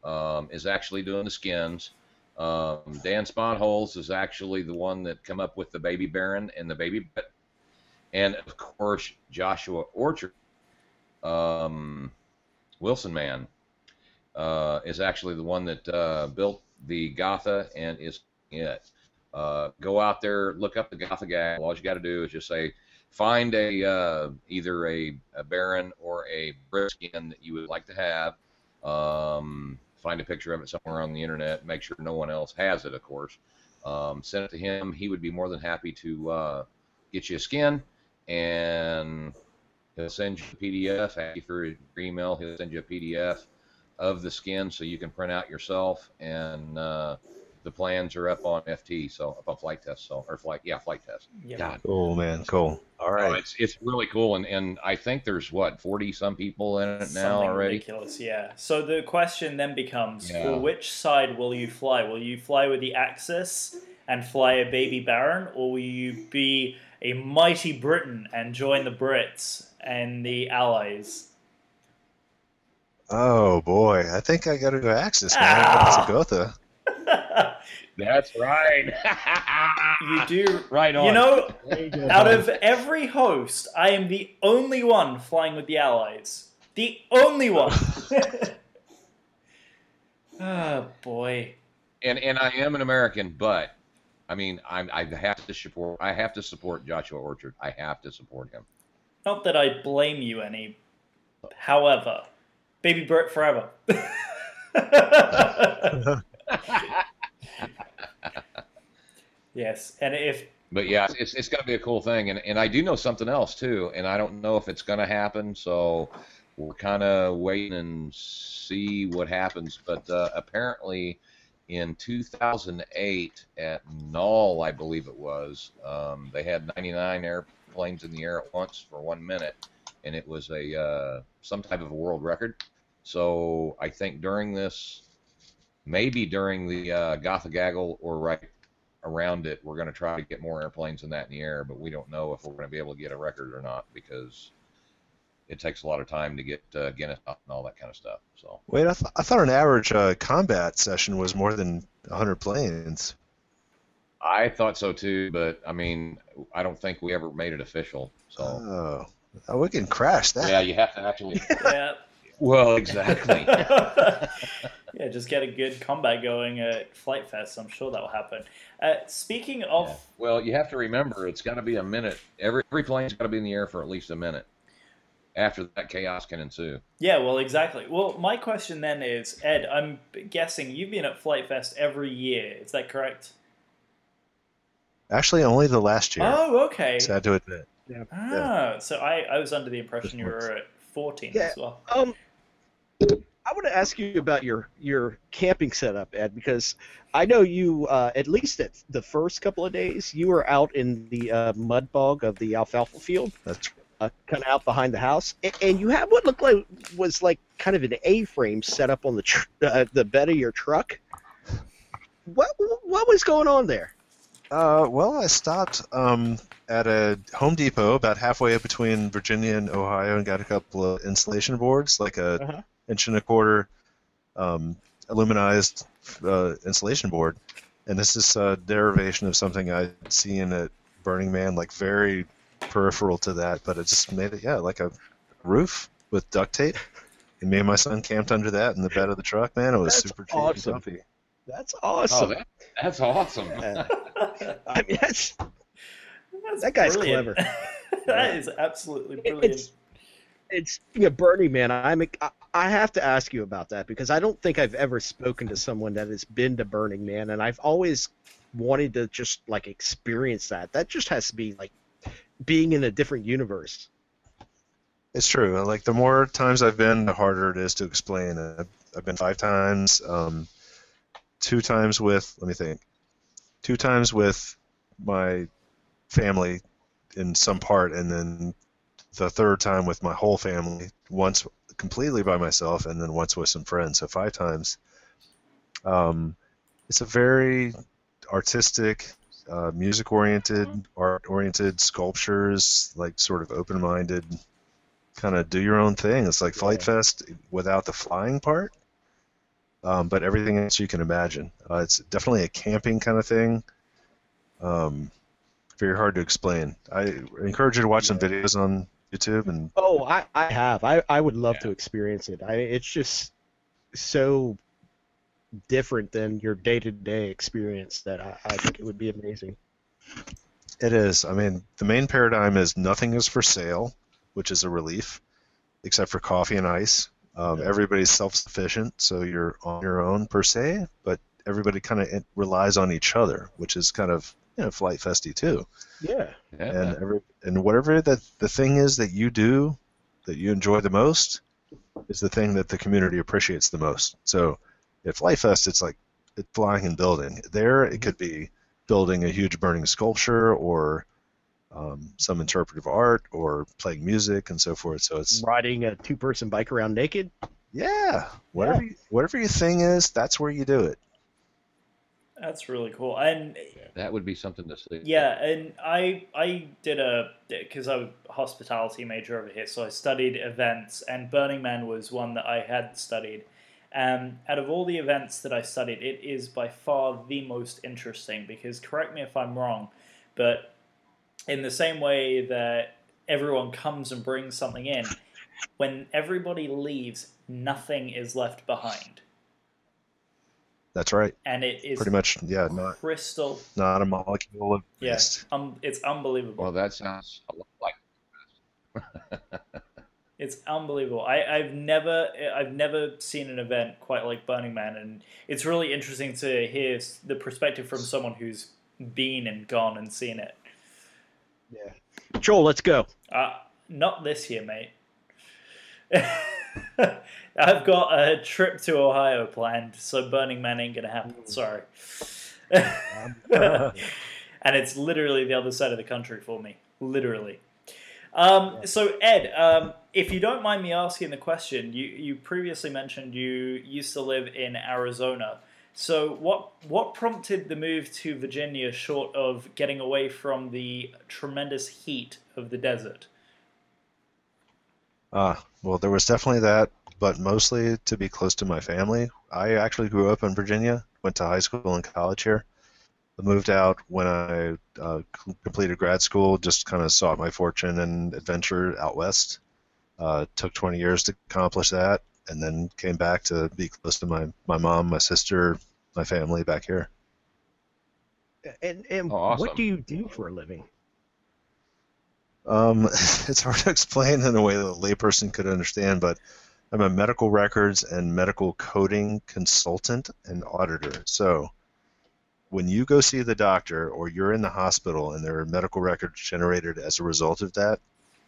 um, is actually doing the skins. Um, Dan Spotholes is actually the one that come up with the Baby Baron and the Baby. And of course, Joshua Orchard, um, Wilson Man, uh, is actually the one that uh, built the Gotha and is it. Uh, go out there, look up the Gotha Gag. All you got to do is just say, find a uh, either a, a Baron or a Briskin that you would like to have. Um, find a picture of it somewhere on the internet. Make sure no one else has it, of course. Um, send it to him. He would be more than happy to uh, get you a skin, and he'll send you a PDF. Ask you for your email. He'll send you a PDF of the skin so you can print out yourself and. Uh, the plans are up on FT, so up on Flite Test, so or flight, yeah, Flite Test. yeah. God, Cool, man. Cool. All right. Right. it's it's really cool, and and I think there's what forty some people in it now Something already. ridiculous, yeah. So the question then becomes: Yeah. For which side will you fly? Will you fly with the Axis and fly a baby Baron, or will you be a mighty Britain and join the Brits and the Allies? Oh boy, I think I got to go Axis, man. Ah! That's a Gotha. That's right. you do, right on. you know. Out of every host, I am the only one flying with the Allies. The only one. oh boy. and and I am an American, but I mean, I'm I have to support. I have to support Joshua Orchard. I have to support him. Not that I blame you any. However, baby Bert forever. Yes, and if But yeah, it's it's going to be a cool thing, and and I do know something else too, and I don't know if it's going to happen. So we're kind of waiting and see what happens. But uh, apparently, in 2008 at Nall, I believe it was, um, they had 99 airplanes in the air at once for one minute, and it was a uh, some type of a world record. So I think during this, maybe during the uh, Gotha Gaggle or right around it, we're going to try to get more airplanes than that in the air, but we don't know if we're going to be able to get a record or not because it takes a lot of time to get uh, Guinness up and all that kind of stuff. So Wait, I, th- I thought an average uh, combat session was more than 100 planes. I thought so too, but I mean, I don't think we ever made it official. So Oh, oh we can crash that. yeah, you have to actually. yeah, Well, exactly. yeah, just get a good combat going at Flite Fest. I'm sure that will happen. Uh, speaking of, Yeah. Well, you have to remember it's got to be a minute. Every every plane's got to be in the air for at least a minute. After that, chaos can ensue. yeah, well, exactly. Well, my question then is, Ed, I'm guessing you've been at Flite Fest every year. Is that correct? Actually, only the last year. Oh, okay. Sad to admit. Ah, so I, I was under the impression you were at 14 Yeah. as well. Um, I want to ask you about your your camping setup, Ed, because I know you uh, at least at the first couple of days you were out in the uh, mud bog of the alfalfa field, That's uh, kind of out behind the house, and, and you had what looked like was like kind of an A-frame set up on the tr- uh, the bed of your truck. What what was going on there? Uh, well, I stopped um, at a Home Depot about halfway up between Virginia and Ohio and got a couple of insulation boards, like a Uh-huh. Inch and a quarter um, aluminized uh, insulation board. And this is a derivation of something I'd seen at Burning Man, like very peripheral to that, but it just made it, yeah, like a roof with duct tape. And me and my son camped under that in the bed of the truck. Man, it was That's super cheap awesome. and comfy. That's Oh, awesome. that, that's awesome. Uh, I mean, that's That's That guy's brilliant. clever. that is absolutely brilliant. It's, it's speaking of Burning Man. I'm I- I have to ask you about that because I don't think I've ever spoken to someone that has been to Burning Man, and I've always wanted to just like experience that. That just has to be like being in a different universe. It's true. Like the more times I've been, the harder it is to explain. I've, been five times. Um, two times with, let me think, two times with my family in some part, and then the third time with my whole family. Once completely by myself, and then once with some friends. So five times. Um, it's a very artistic, uh, music-oriented, art-oriented sculptures, like sort of open-minded kind of do your own thing. It's like Flite Fest without the flying part, um, but everything else you can imagine. Uh, it's definitely a camping kind of thing. Um, very hard to explain. I encourage you to watch some videos on YouTube and Oh, I, I have. I, I would love Yeah. to experience it. I it's just so different than your day to day experience that I, I think it would be amazing. It is. I mean, the main paradigm is nothing is for sale, which is a relief, except for coffee and ice. Um, Yeah. Everybody's self-sufficient, so you're on your own per se, but everybody kind of relies on each other, which is kind of you know flight festy too. Yeah. Yeah. And every and whatever that the thing is that you do that you enjoy the most is the thing that the community appreciates the most. So at Flite Fest, it's like it's flying and building. There, it could be building a huge burning sculpture or um, some interpretive art or playing music and so forth. So it's Riding a two person bike around naked. yeah, whatever You, whatever your thing is, that's where you do it. That's really cool. And that would be something to see. yeah, and I I did a because I'm a hospitality major over here, so I studied events, and Burning Man was one that I had studied. Um, out of all the events that I studied, it is by far the most interesting because correct me if I'm wrong, but in the same way that everyone comes and brings something in, when everybody leaves, nothing is left behind, That's right. and it is Pretty much, yeah, not crystal. not a molecule of Yes, waste. um, it's unbelievable. Well, that sounds a lot like It's unbelievable. I, I've never I've never seen an event quite like Burning Man, and it's really interesting to hear the perspective from someone who's been and gone and seen it. Yeah. Joel, let's go. Uh, not this year, mate. I've got a trip to Ohio planned, so Burning Man ain't gonna happen. Sorry. and it's literally the other side of the country for me, literally. Um, so Ed, um, if you don't mind me asking the question, you, you previously mentioned you used to live in Arizona. So what what prompted the move to Virginia, short of getting away from the tremendous heat of the desert? Ah, well, there was definitely that, but mostly to be close to my family. I actually grew up in Virginia, went to high school and college here. I moved out when I uh, completed grad school, just kind of sought my fortune and adventure out west. Uh, took 20 years to accomplish that, and then came back to be close to my, my mom, my sister, my family back here. And and Oh, awesome. what do you do for a living? Um, it's hard to explain in a way that a layperson could understand, but I'm a medical records and medical coding consultant and auditor. So, when you go see the doctor or you're in the hospital and there are medical records generated as a result of that,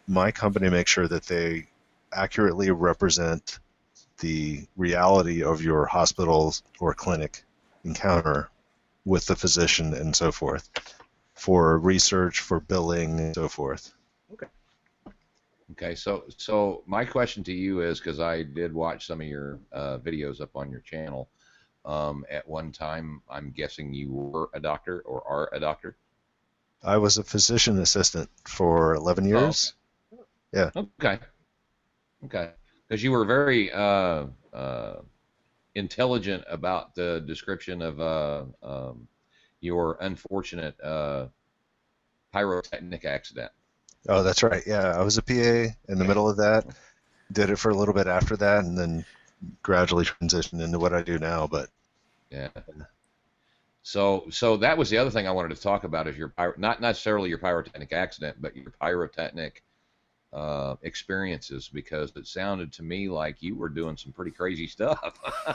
my company makes sure that they accurately represent the reality of your hospital or clinic encounter with the physician and so forth for research, for billing, and so forth. Okay, so so my question to you is because I did watch some of your uh, videos up on your channel. Um, at one time, I'm guessing you were a doctor or are a doctor. I was a physician assistant for 11 years. Yeah. Okay. Okay. Because you were very uh, uh, intelligent about the description of uh, um, your unfortunate uh, pyrotechnic accident. Oh, that's right. Yeah, I was a PA in the middle of that. Did it for a little bit after that, and then gradually transitioned into what I do now. But Yeah. So, so that was the other thing I wanted to talk about is your pyro, not necessarily your pyrotechnic accident, but your pyrotechnic uh, experiences, because it sounded to me like you were doing some pretty crazy stuff.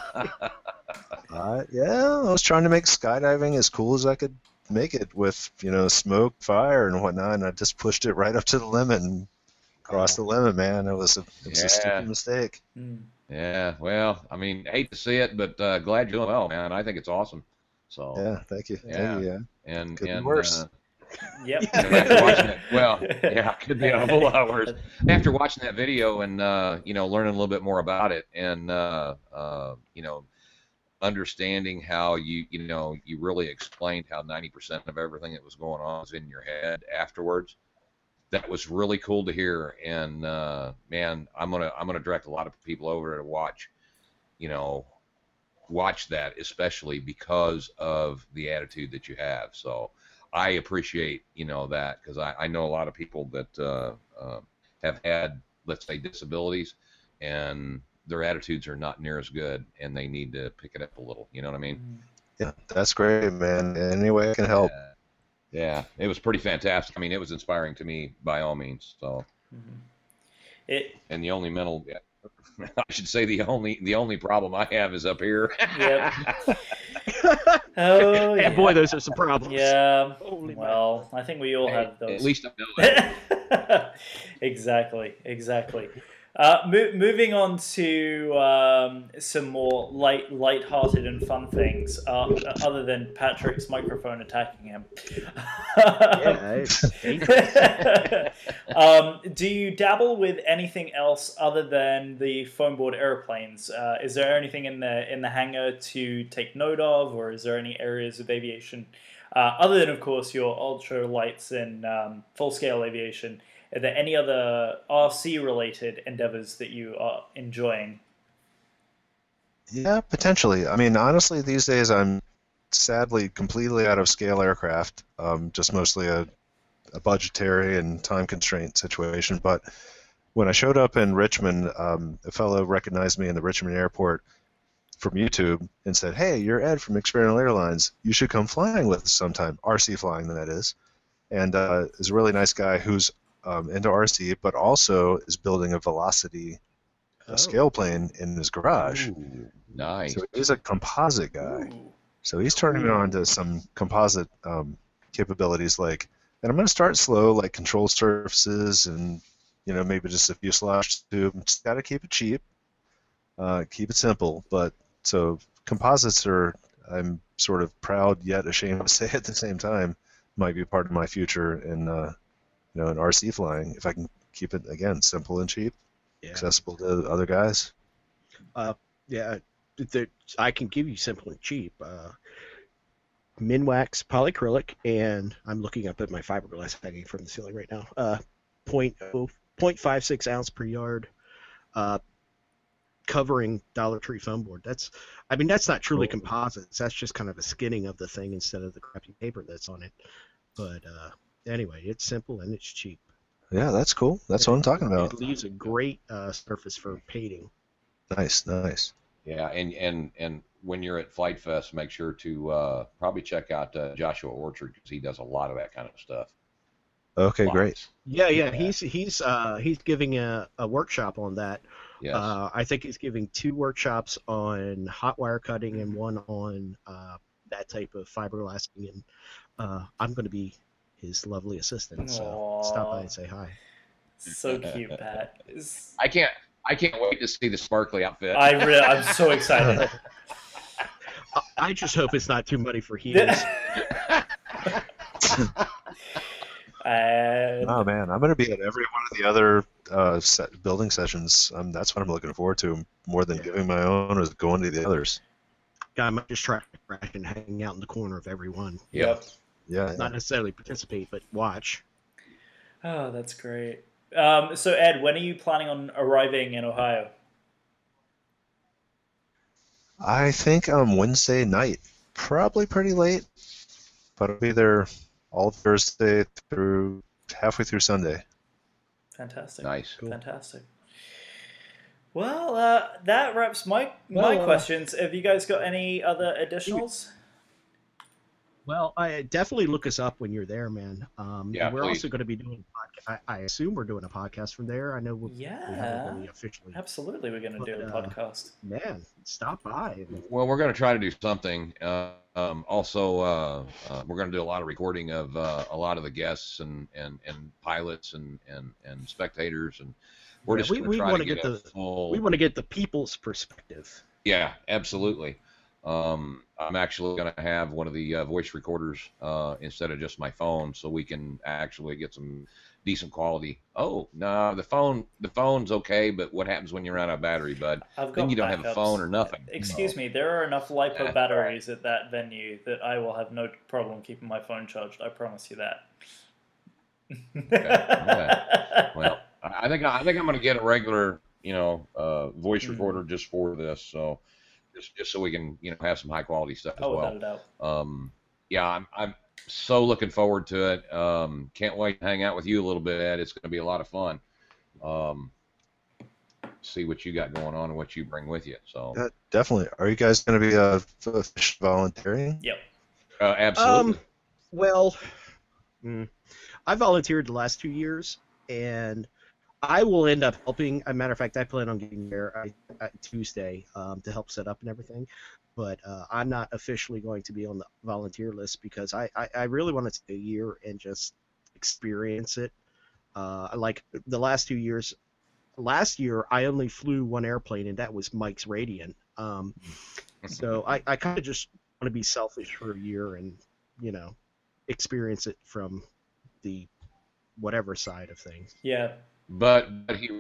uh, yeah, I was trying to make skydiving as cool as I could make it with you know smoke, fire, and whatnot. And I just pushed it right up to the limit and crossed the limit, man. It was a, it was a stupid mistake. Mm. yeah. Well, I mean, hate to see it, but uh, glad you're doing well, man. I think it's awesome. So, Yeah, thank you. Yeah. Thank you. Yeah. and Could be worse. uh, Yep. and after watching it, well, yeah, could be a whole lot worse. After watching that video and uh, you know learning a little bit more about it, and uh, uh, you know understanding how you you know you really explained how 90% of everything that was going on was in your head afterwards. That was really cool to hear, and uh, man, I'm gonna I'm gonna direct a lot of people over to watch, you know, watch that especially because of the attitude that you have. So. I appreciate you know that because I, I know a lot of people that uh, uh, have had let's say disabilities and their attitudes are not near as good and they need to pick it up a little. You know what I mean? Mm. Yeah, that's great, man. Any way I can help. Yeah. Yeah, it was pretty fantastic. I mean, it was inspiring to me by all means. So, Mhm. It and the only mental, I should say the only the only problem I have is up here. Yep. oh yeah. And boy, those are some problems. Yeah. Holy Well, I think we all Hey, have those. At least I know exactly, exactly. Uh, mo- moving on to um, some more light, light-hearted and fun things, uh, other than Patrick's microphone attacking him. Yeah, um, do you dabble with anything else other than the foam board airplanes? Uh, is there anything in the in the hangar to take note of, or is there any areas of aviation uh, other than, of course, your ultra lights and um, full scale aviation? Are there any other RC related endeavors that you are enjoying? Yeah, potentially. I mean, honestly, these days I'm sadly completely out of scale aircraft. Um, just mostly a, a budgetary and time constraint situation. But when I showed up in Richmond, um, a fellow recognized me in the Richmond airport from YouTube and said, "Hey, you're Ed from Experimental Airlines. You should come flying with us sometime. RC flying, that is." And uh, is a really nice guy who's um, into RC, but also is building a Velocity Oh. a scale plane in his garage. Ooh, nice. So he's a composite guy. Ooh. So he's turning me on to some composite um, capabilities, like, and I'm going to start slow, like control surfaces and you know maybe just a fuselage tube. Just got to keep it cheap, uh, keep it simple. But so composites are, I'm sort of proud yet ashamed to say at the same time, might be part of my future in uh, you know in RC flying if I can keep it again simple and cheap, Yeah. accessible to other guys. Yeah, there, I can give you simple and cheap. Uh, Minwax polyacrylic, and I'm looking up at my fiberglass hanging from the ceiling right now. Uh, point oh, 0.56 ounce per yard, uh, covering Dollar Tree foam board. That's, I mean, that's not truly Cool. composites. That's just kind of a skinning of the thing instead of the crappy paper that's on it. But uh, anyway, it's simple and it's cheap. Yeah, that's cool. That's what I'm talking about. It leaves a great uh, surface for painting. Nice, nice. Yeah, and and and when you're at Flite Fest, make sure to uh, probably check out uh, Joshua Orchard because he does a lot of that kind of stuff. Okay, Lots. great. Yeah, yeah, Yeah. he's he's uh, he's giving a, a workshop on that. Yes. Uh, I think he's giving two workshops on hot wire cutting and one on uh, that type of fiberglassing, and uh, I'm going to be his lovely assistant. So stop by and say hi. So cute, Pat. It's- I can't. I can't wait to see the sparkly outfit. I really, I'm so excited. I- I just hope it's not too muddy for heels. and Oh man, I'm gonna be at every one of the other uh, set building sessions. Um, that's what I'm looking forward to more than giving my own is going to the others. I might just try to crash and hang out in the corner of every one. yep. Yeah, Not necessarily participate, but watch. Oh, that's great. Um, so Ed, when are you planning on arriving in Ohio? I think um Wednesday night, probably pretty late, but I'll be there all Thursday through halfway through Sunday. Fantastic. nice. Cool. Fantastic. Well, uh, that wraps my my Well, uh, questions. Have you guys got any other additionals? Well, I definitely look us up when you're there, man. Um, Yeah, and we're please. also going to be doing. podca- I, I assume we're doing a podcast from there. I know we, we haven't Yeah, really officially. absolutely. We're going to do a uh, podcast. Man, stop by. Well, we're going to try to do something. Uh, um, also, uh, uh, we're going to do a lot of recording of uh, a lot of the guests and, and, and pilots and, and, and spectators, and we're Yeah, just we- we wanna get, get the- full. We want to get the people's perspective. Yeah, absolutely. Um, I'm actually going to have one of the uh, voice recorders uh, instead of just my phone, so we can actually get some decent quality. Oh no, the phone the phone's okay, but what happens when you run out of battery, bud? I've got Then you don't have a phone or nothing. Excuse me, there are enough lipo batteries at that venue that I will have no problem keeping my phone charged. I promise you that. okay. Well, I think I think I'm going to get a regular, you know, uh, voice Mhm. recorder just for this. So just just so we can you know have some high quality stuff as oh, well. without a doubt. Um, yeah, I'm I'm so looking forward to it. Um, can't wait to hang out with you a little bit, Ed. It's going to be a lot of fun. Um, see what you got going on and what you bring with you. So Yeah, definitely. Are you guys going to be uh, volunteering? Yep. uh, absolutely. Um, well, mm, I volunteered the last two years, and I will end up helping. A matter of fact, I plan on getting there I, Tuesday um, to help set up and everything. But uh, I'm not officially going to be on the volunteer list because I, I, I really want to take a year and just experience it. Uh, like the last two years, last year I only flew one airplane, and that was Mike's Radian. Um, so I, I kind of just want to be selfish for a year and you know experience it from the whatever side of things. Yeah. But but he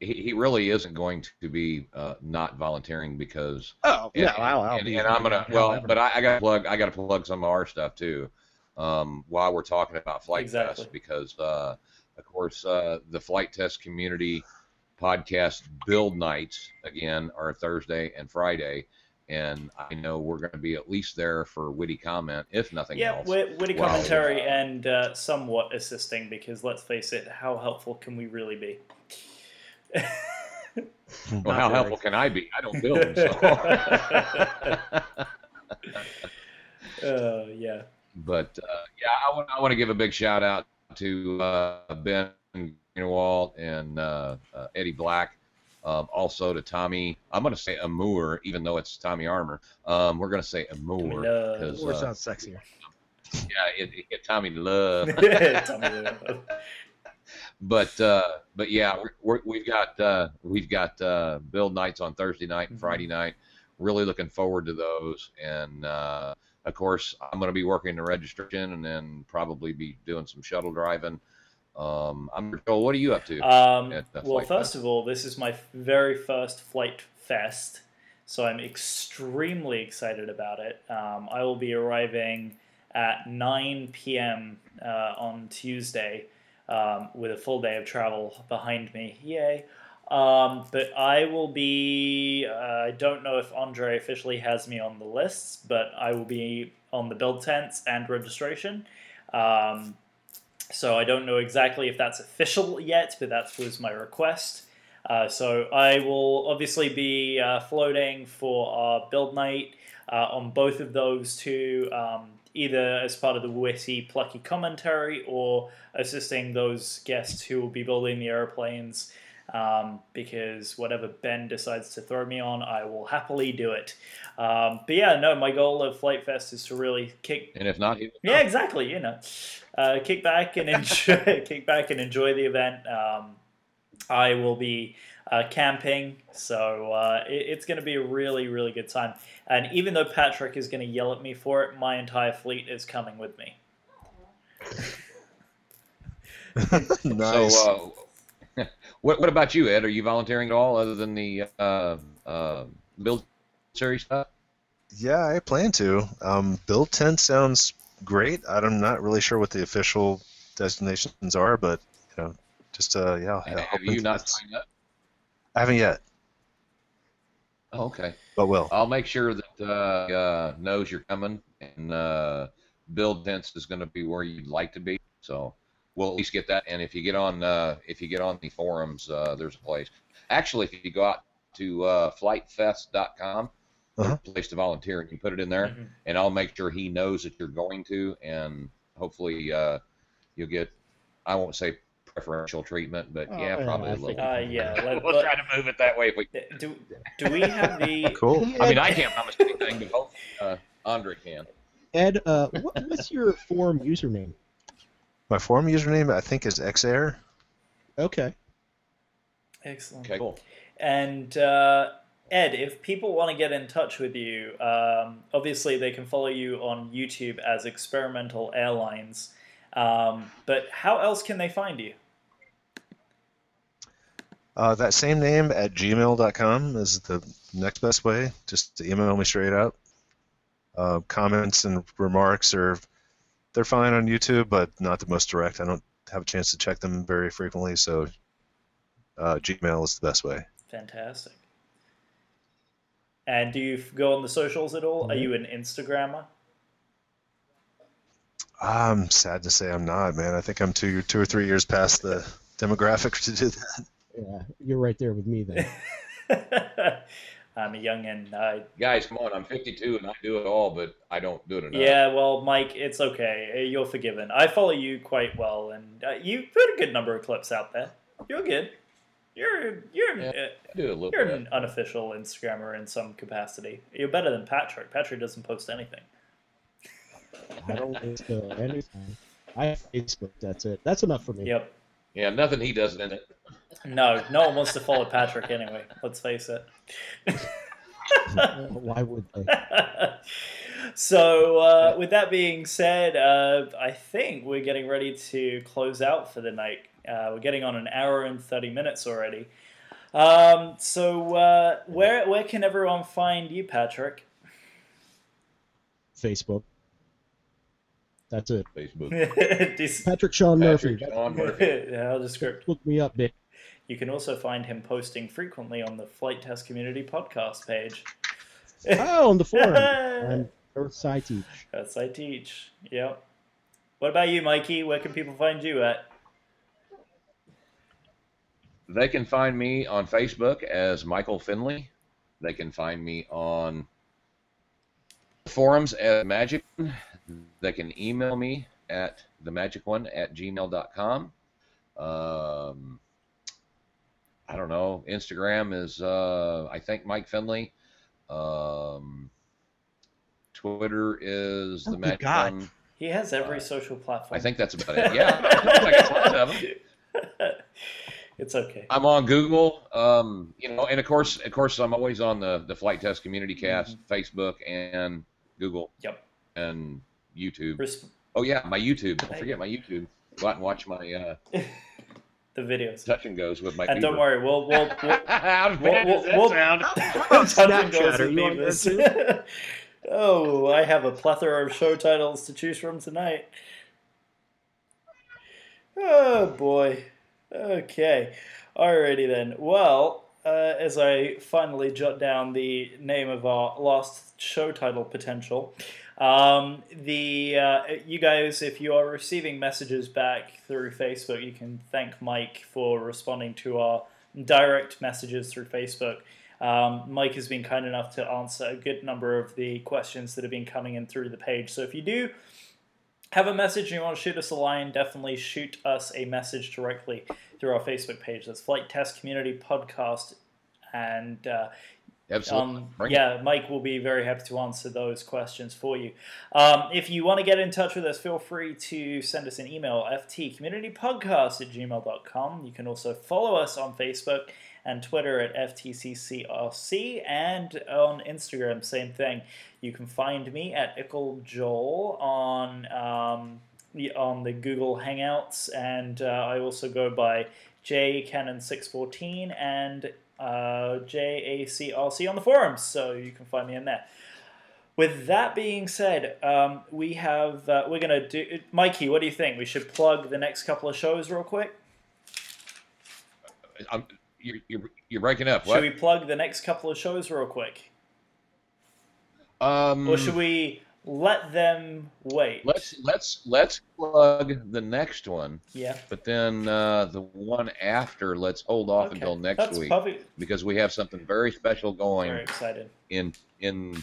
he he really isn't going to be uh, not volunteering because Oh and, yeah, I'll, I'll and, be and I'm gonna well, never- but I, I got to plug I got to plug some of our stuff too. Um, while we're talking about flight Exactly. test, because uh, of course uh, the Flite Test community podcast build nights again are Thursday and Friday, and I know we're going to be at least there for witty comment, if nothing Yeah, else. wit- witty Wow. commentary and uh, somewhat assisting because let's face it, how helpful can we really be? well, Not how very. helpful can I be? I don't build them, so. uh, yeah. But uh, yeah, I want I want to give a big shout out to uh, Ben Greenwald and uh, uh, Eddie Black. Um, also to Tommy, I'm going to say Amour, even though it's Tommy Armour. Um, we're going to say Amour Love. because Or uh, sounds sexier. yeah, it, it, Tommy Love. Tell me that. but uh, but yeah, we're, we're, we've got uh, we've got uh, build nights on Thursday night and Mhm. Friday night. Really looking forward to those, and uh, of course, I'm going to be working the registration and then probably be doing some shuttle driving. Um, I'm Joel. What are you up to? Um, well, first Fest. of all, this is my very first Flite Fest, so I'm extremely excited about it. Um, I will be arriving at 9 p.m. Uh, on Tuesday um, with a full day of travel behind me. Yay! Um, but I will be. Uh, I don't know if Andre officially has me on the lists, but I will be on the build tents and registration. Um, so I don't know exactly if that's official yet, but that was my request. Uh, so I will obviously be uh, floating for our build night uh, on both of those two, um, either as part of the witty, plucky commentary or assisting those guests who will be building the airplanes um, because whatever Ben decides to throw me on, I will happily do it. Um, but yeah, no, my goal of Flite Fest is to really kick. And if not, Yeah, exactly. You know, uh, kick back and enjoy, kick back and enjoy the event. Um, I will be uh, camping, so uh, it, it's going to be a really, really good time. And even though Patrick is going to yell at me for it, my entire fleet is coming with me. nice. So, uh, what what about you, Ed? Are you volunteering at all, other than the uh, uh, build series stuff? yeah, I plan to. Um, build tent sounds great. I'm not really sure what the official destinations are, but you know, just uh, yeah. And have you not signed up? I haven't yet, Oh, okay. but will. I'll make sure that uh, uh, knows you're coming, and uh, build tents is going to be where you'd like to be. So we'll at least get that. And if you get on, uh, if you get on the forums, uh, there's a place. Actually, if you go out to uh, flitefest.com, Uh-huh. place to volunteer, and you put it in there, Mhm. and I'll make sure he knows that you're going to, and hopefully uh, you'll get. I won't say preferential treatment, but Oh, yeah, yeah, probably I a little. think- Uh, yeah, let- we'll let- try to move it that way if we Do, do we have the. Cool. I mean, I can't promise anything, but hopefully uh, Andre can. Ed, uh, what, what's your forum username? My forum username I think is xair. Okay. Excellent. Okay, cool. And uh, Ed, if people want to get in touch with you, um, obviously they can follow you on YouTube as Experimental Airlines. Um, but how else can they find you? Uh, that same name at gmail.com is the next best way. Just to email me straight up. Uh, comments and remarks are they're fine on YouTube, but not the most direct. I don't have a chance to check them very frequently, so uh, Gmail is the best way. Fantastic. And do you go on the socials at all? Are Mhm. you an Instagrammer? I'm sad to say I'm not, man. I think I'm two two or three years past the demographic to do that. Yeah, you're right there with me then. I'm a youngin. I Guys, come on. I'm 52 and I do it all, but I don't do it enough. Yeah, well, Mike, it's okay. You're forgiven. I follow you quite well, and uh, you put a good number of clips out there. You're good. You're you're Yeah, uh, do a little you're bit. an unofficial Instagrammer in some capacity. You're better than Patrick. Patrick doesn't post anything. I don't Insta anything. I have Facebook. That's it. That's enough for me. Yep. Yeah, nothing he does in it. No, no one wants to follow Patrick anyway. Let's face it. Why would they? so, uh, with that being said, uh, I think we're getting ready to close out for the night. Uh, we're getting on an hour and 30 minutes already. Um, so, uh, where, where can everyone find you, Patrick? Facebook. That's it. Facebook. This- Patrick Sean Murphy. Patrick Sean Murphy. How the script. Look me up, bitch. You can also find him posting frequently on the Flite Test Community podcast page. Oh, on the forum. I'm Earthside Teach. That's I teach. Yep. What about you, Mikey? Where can people find you at? They can find me on Facebook as Michael Finley. They can find me on forums at Magic. They can email me at themagicone at gmail.com. Um, I don't know. Instagram is, uh, I think, Mike Finley. Um, Twitter is Oh, the Magic God. One. He has every Uh, social platform. I think that's about it. Yeah, I got lots of them. it's okay. I'm on Google, um, you know, and of course, of course, I'm always on the the Flite Test Community Cast, Facebook, and Google, Yep. and YouTube. Resp- Oh yeah, my YouTube. Don't forget my YouTube. Go out and watch my uh, the videos. touch and goes with my. And don't worry, we'll we'll we'll, How we'll, we'll, that we'll sound? Touch and goes with you on Beavis. oh, I have a plethora of show titles to choose from tonight. Oh boy. Okay. Alrighty then. Well, uh, as I finally jot down the name of our last show title potential, um, the uh, you guys, if you are receiving messages back through Facebook, you can thank Mike for responding to our direct messages through Facebook. Um, Mike has been kind enough to answer a good number of the questions that have been coming in through the page. So if you do have a message and you want to shoot us a line, definitely shoot us a message directly through our Facebook page. That's Flite Test Community Podcast. And uh, Absolutely. um, yeah, Mike will be very happy to answer those questions for you. Um, if you want to get in touch with us, feel free to send us an email, ftcommunitypodcast at gmail.com. You can also follow us on Facebook and Twitter at FTCCRC and on Instagram, same thing. You can find me at Ickle Joel on um, on the Google Hangouts, and uh, I also go by JCannon614 and uh, JACRC on the forums, so you can find me in there. With that being said, um, we have uh, we're gonna do. Mikey, what do you think? We should plug the next couple of shows real quick. I'm, you're, you're, you're breaking up. Should we plug the next couple of shows real quick, um, or should we let them wait? let's let's let's plug the next one, Yeah. but then uh, the one after, let's hold off Okay. until next That's week perfect. because we have something very special going Very excited. in in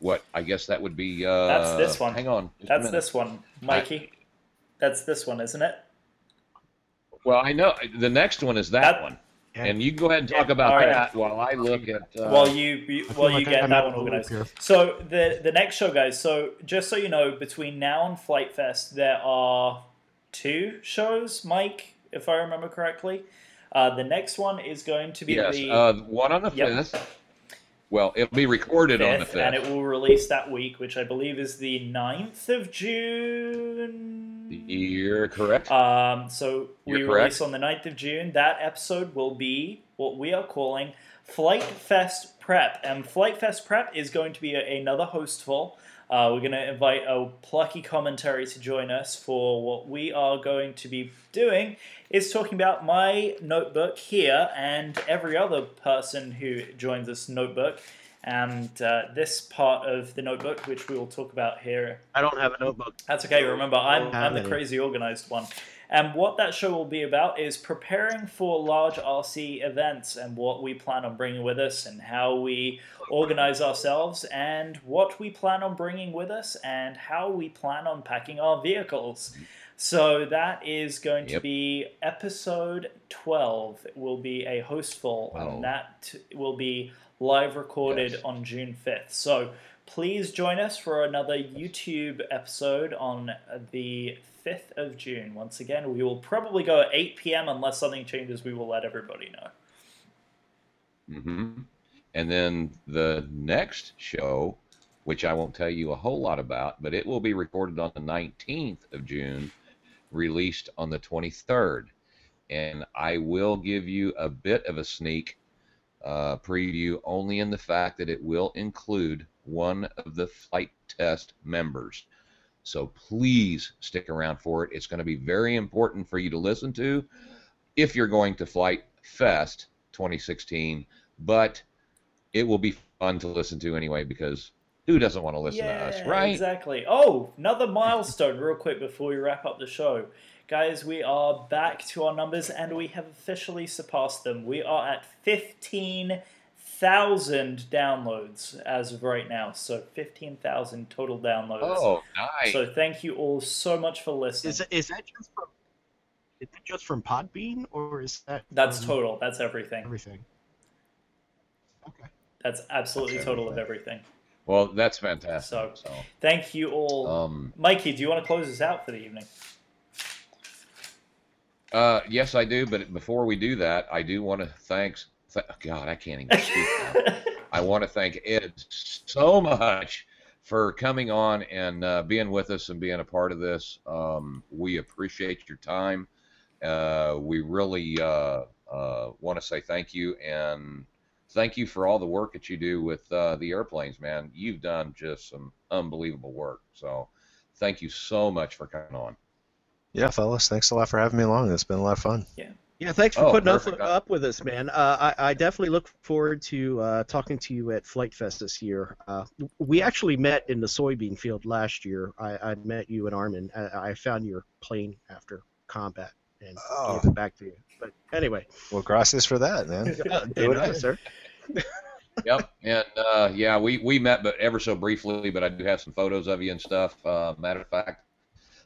what I guess that would be. Uh, That's this one. Hang on. That's this one, Mikey. That's this one, isn't it? Well, I know the next one is that, That- one, Yeah. and you go ahead and talk about All right. that while I look at. Uh, while you, you I feel while you get I'm that one of the loop organized. here. So the the next show, guys. So just so you know, between now and Flite Fest, there are two shows. Mike, if I remember correctly, uh, the next one is going to be yes, the uh, one on the Yep. fifth. Well, it'll be recorded on the fifth, fifth. and it will release that week, which I believe is the 9th of June. You're correct. Um, so we You're correct. release on the 9th of June. That episode will be what we are calling Flite Fest Prep. And Flite Fest Prep is going to be a, another hostful. Uh, we're going to invite a plucky commentary to join us for what we are going to be doing is talking about my notebook here and every other person who joins this notebook and uh, this part of the notebook which we will talk about here I don't have a notebook. that's okay. Remember, I'm, I'm the crazy organized one. And what that show will be about is preparing for large RC events and what we plan on bringing with us and how we organize ourselves and what we plan on bringing with us and how we plan on packing our vehicles. So that is going to be episode 12. It will be a hostful, Wow. and that will be live recorded Yes. on June 5th. So please join us for another YouTube episode on the 5th of June. Once again, we will probably go at 8 p.m. unless something changes. We will let everybody know. hmm And then the next show, which I won't tell you a whole lot about, but it will be recorded on the 19th of June, released on the 23rd. And I will give you a bit of a sneak uh, preview only in the fact that it will include one of the Flite Test members. So please stick around for it. It's going to be very important for you to listen to if you're going to Flite Fest 2016, but it will be fun to listen to anyway because who doesn't want to listen to us, right? Exactly. Oh, another milestone, real quick, before we wrap up the show. Guys, we are back to our numbers and we have officially surpassed them. We are at 15,000 downloads as of right now. So 15,000 total downloads. Oh, nice. So thank you all so much for listening. Is is that just from? Is it just from Podbean or is that? That's from total. That's everything. Everything. Okay. That's absolutely That's total of everything. well, that's fantastic. So- So, Thank you all. um, Mikey, do you want to close us out for the evening? uh, yes, I do. But before we do that, I do want to thanks. Th- God, I can't even speak. I want to thank Ed so much for coming on and uh, being with us and being a part of this. Um, we appreciate your time. Uh, we really uh, uh, want to say thank you and thank you for all the work that you do with uh, the airplanes, man. You've done just some unbelievable work. So thank you so much for coming on. Yeah, fellas, thanks a lot for having me along. It's been a lot of fun. Yeah, thanks for Oh, putting up, up with us, man. Uh, I, I definitely look forward to uh, talking to you at Flite Fest this year. Uh, we actually met in the soybean field last year. I, I met you and Armin. I, I found your plane after combat and Oh. gave it back to you. But anyway, Well, gracias for that, man. Do it no, sir. yep. And uh, yeah, we, we met, but ever so briefly. But I do have some photos of you and stuff. Uh, matter of fact,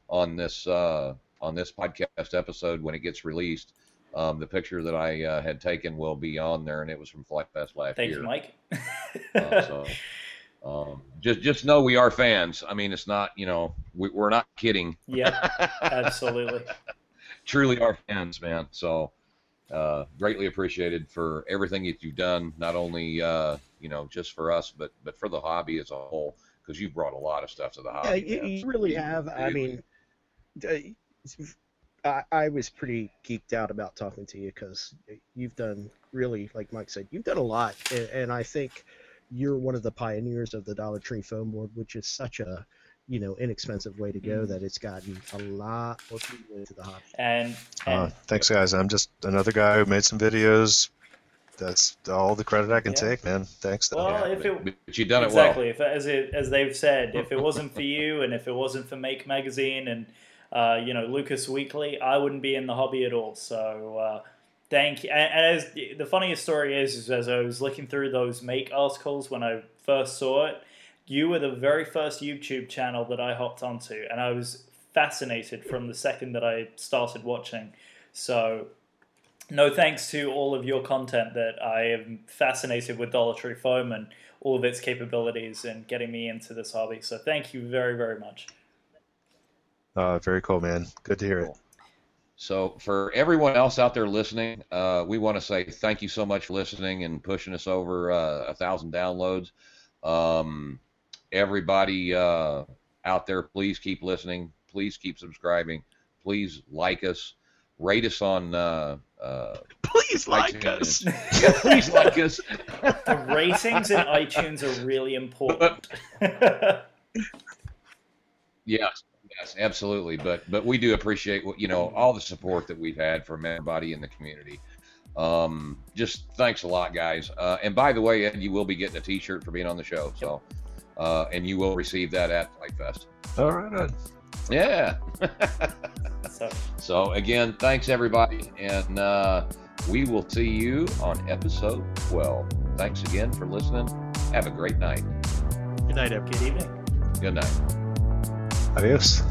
on this uh, on this podcast episode when it gets released. Um, the picture that I uh, had taken will be on there, and it was from Flite Fest last Thank year. you, Mike. Uh, so um, just just know we are fans. I mean, it's not you know we, we're not kidding. yeah, absolutely. Truly are fans, man. So uh, greatly appreciated for everything that you've done, not only uh, you know just for us, but but for the hobby as a whole, because you've brought a lot of stuff to the Yeah, hobby. you, you really have. I mean, uh, I, I was pretty geeked out about talking to you because you've done really, like Mike said, you've done a lot, and, and I think you're one of the pioneers of the Dollar Tree foam board, which is such a you know inexpensive way to go Mhm. that it's gotten a lot more people into the hobby. And, Uh, thanks, guys. I'm just another guy who made some videos. That's all the credit I can Yeah. take, man. Thanks. though. well, if it but, but you've done exactly, if as it, as they've said, if it wasn't for you and if it wasn't for Make Magazine and uh, you know Lucas Weakley, I wouldn't be in the hobby at all. So uh, thank you. And, as the funniest story is, is as I was looking through those Make articles when I first saw it, you were the very first YouTube channel that I hopped onto, and I was fascinated from the second that I started watching. So no thanks to all of your content that I am fascinated with Dollar Tree Foam and all of its capabilities and getting me into this hobby. So thank you very, very much. Uh, very cool, man. Good to hear it. So, for everyone else out there listening, uh, we want to say thank you so much for listening and pushing us over uh, a thousand downloads. Um, everybody uh, out there, please keep listening. Please keep subscribing. Please like us. Rate us on. Uh, uh, Please like iTunes. us. yeah, please like us. The ratings in iTunes are really important. Yes, yes, absolutely. But but we do appreciate what you know all the support that we've had from everybody in the community. Um, just thanks a lot, guys. Uh, and by the way, Ed, you will be getting a T-shirt for being on the show. So, uh, and you will receive that at Flite Fest. All right. on. Yeah. so, so again, thanks everybody, and uh, we will see you on episode twelve. Thanks again for listening. Have a great night. Good night, everyone. good evening. Good night. Adiós.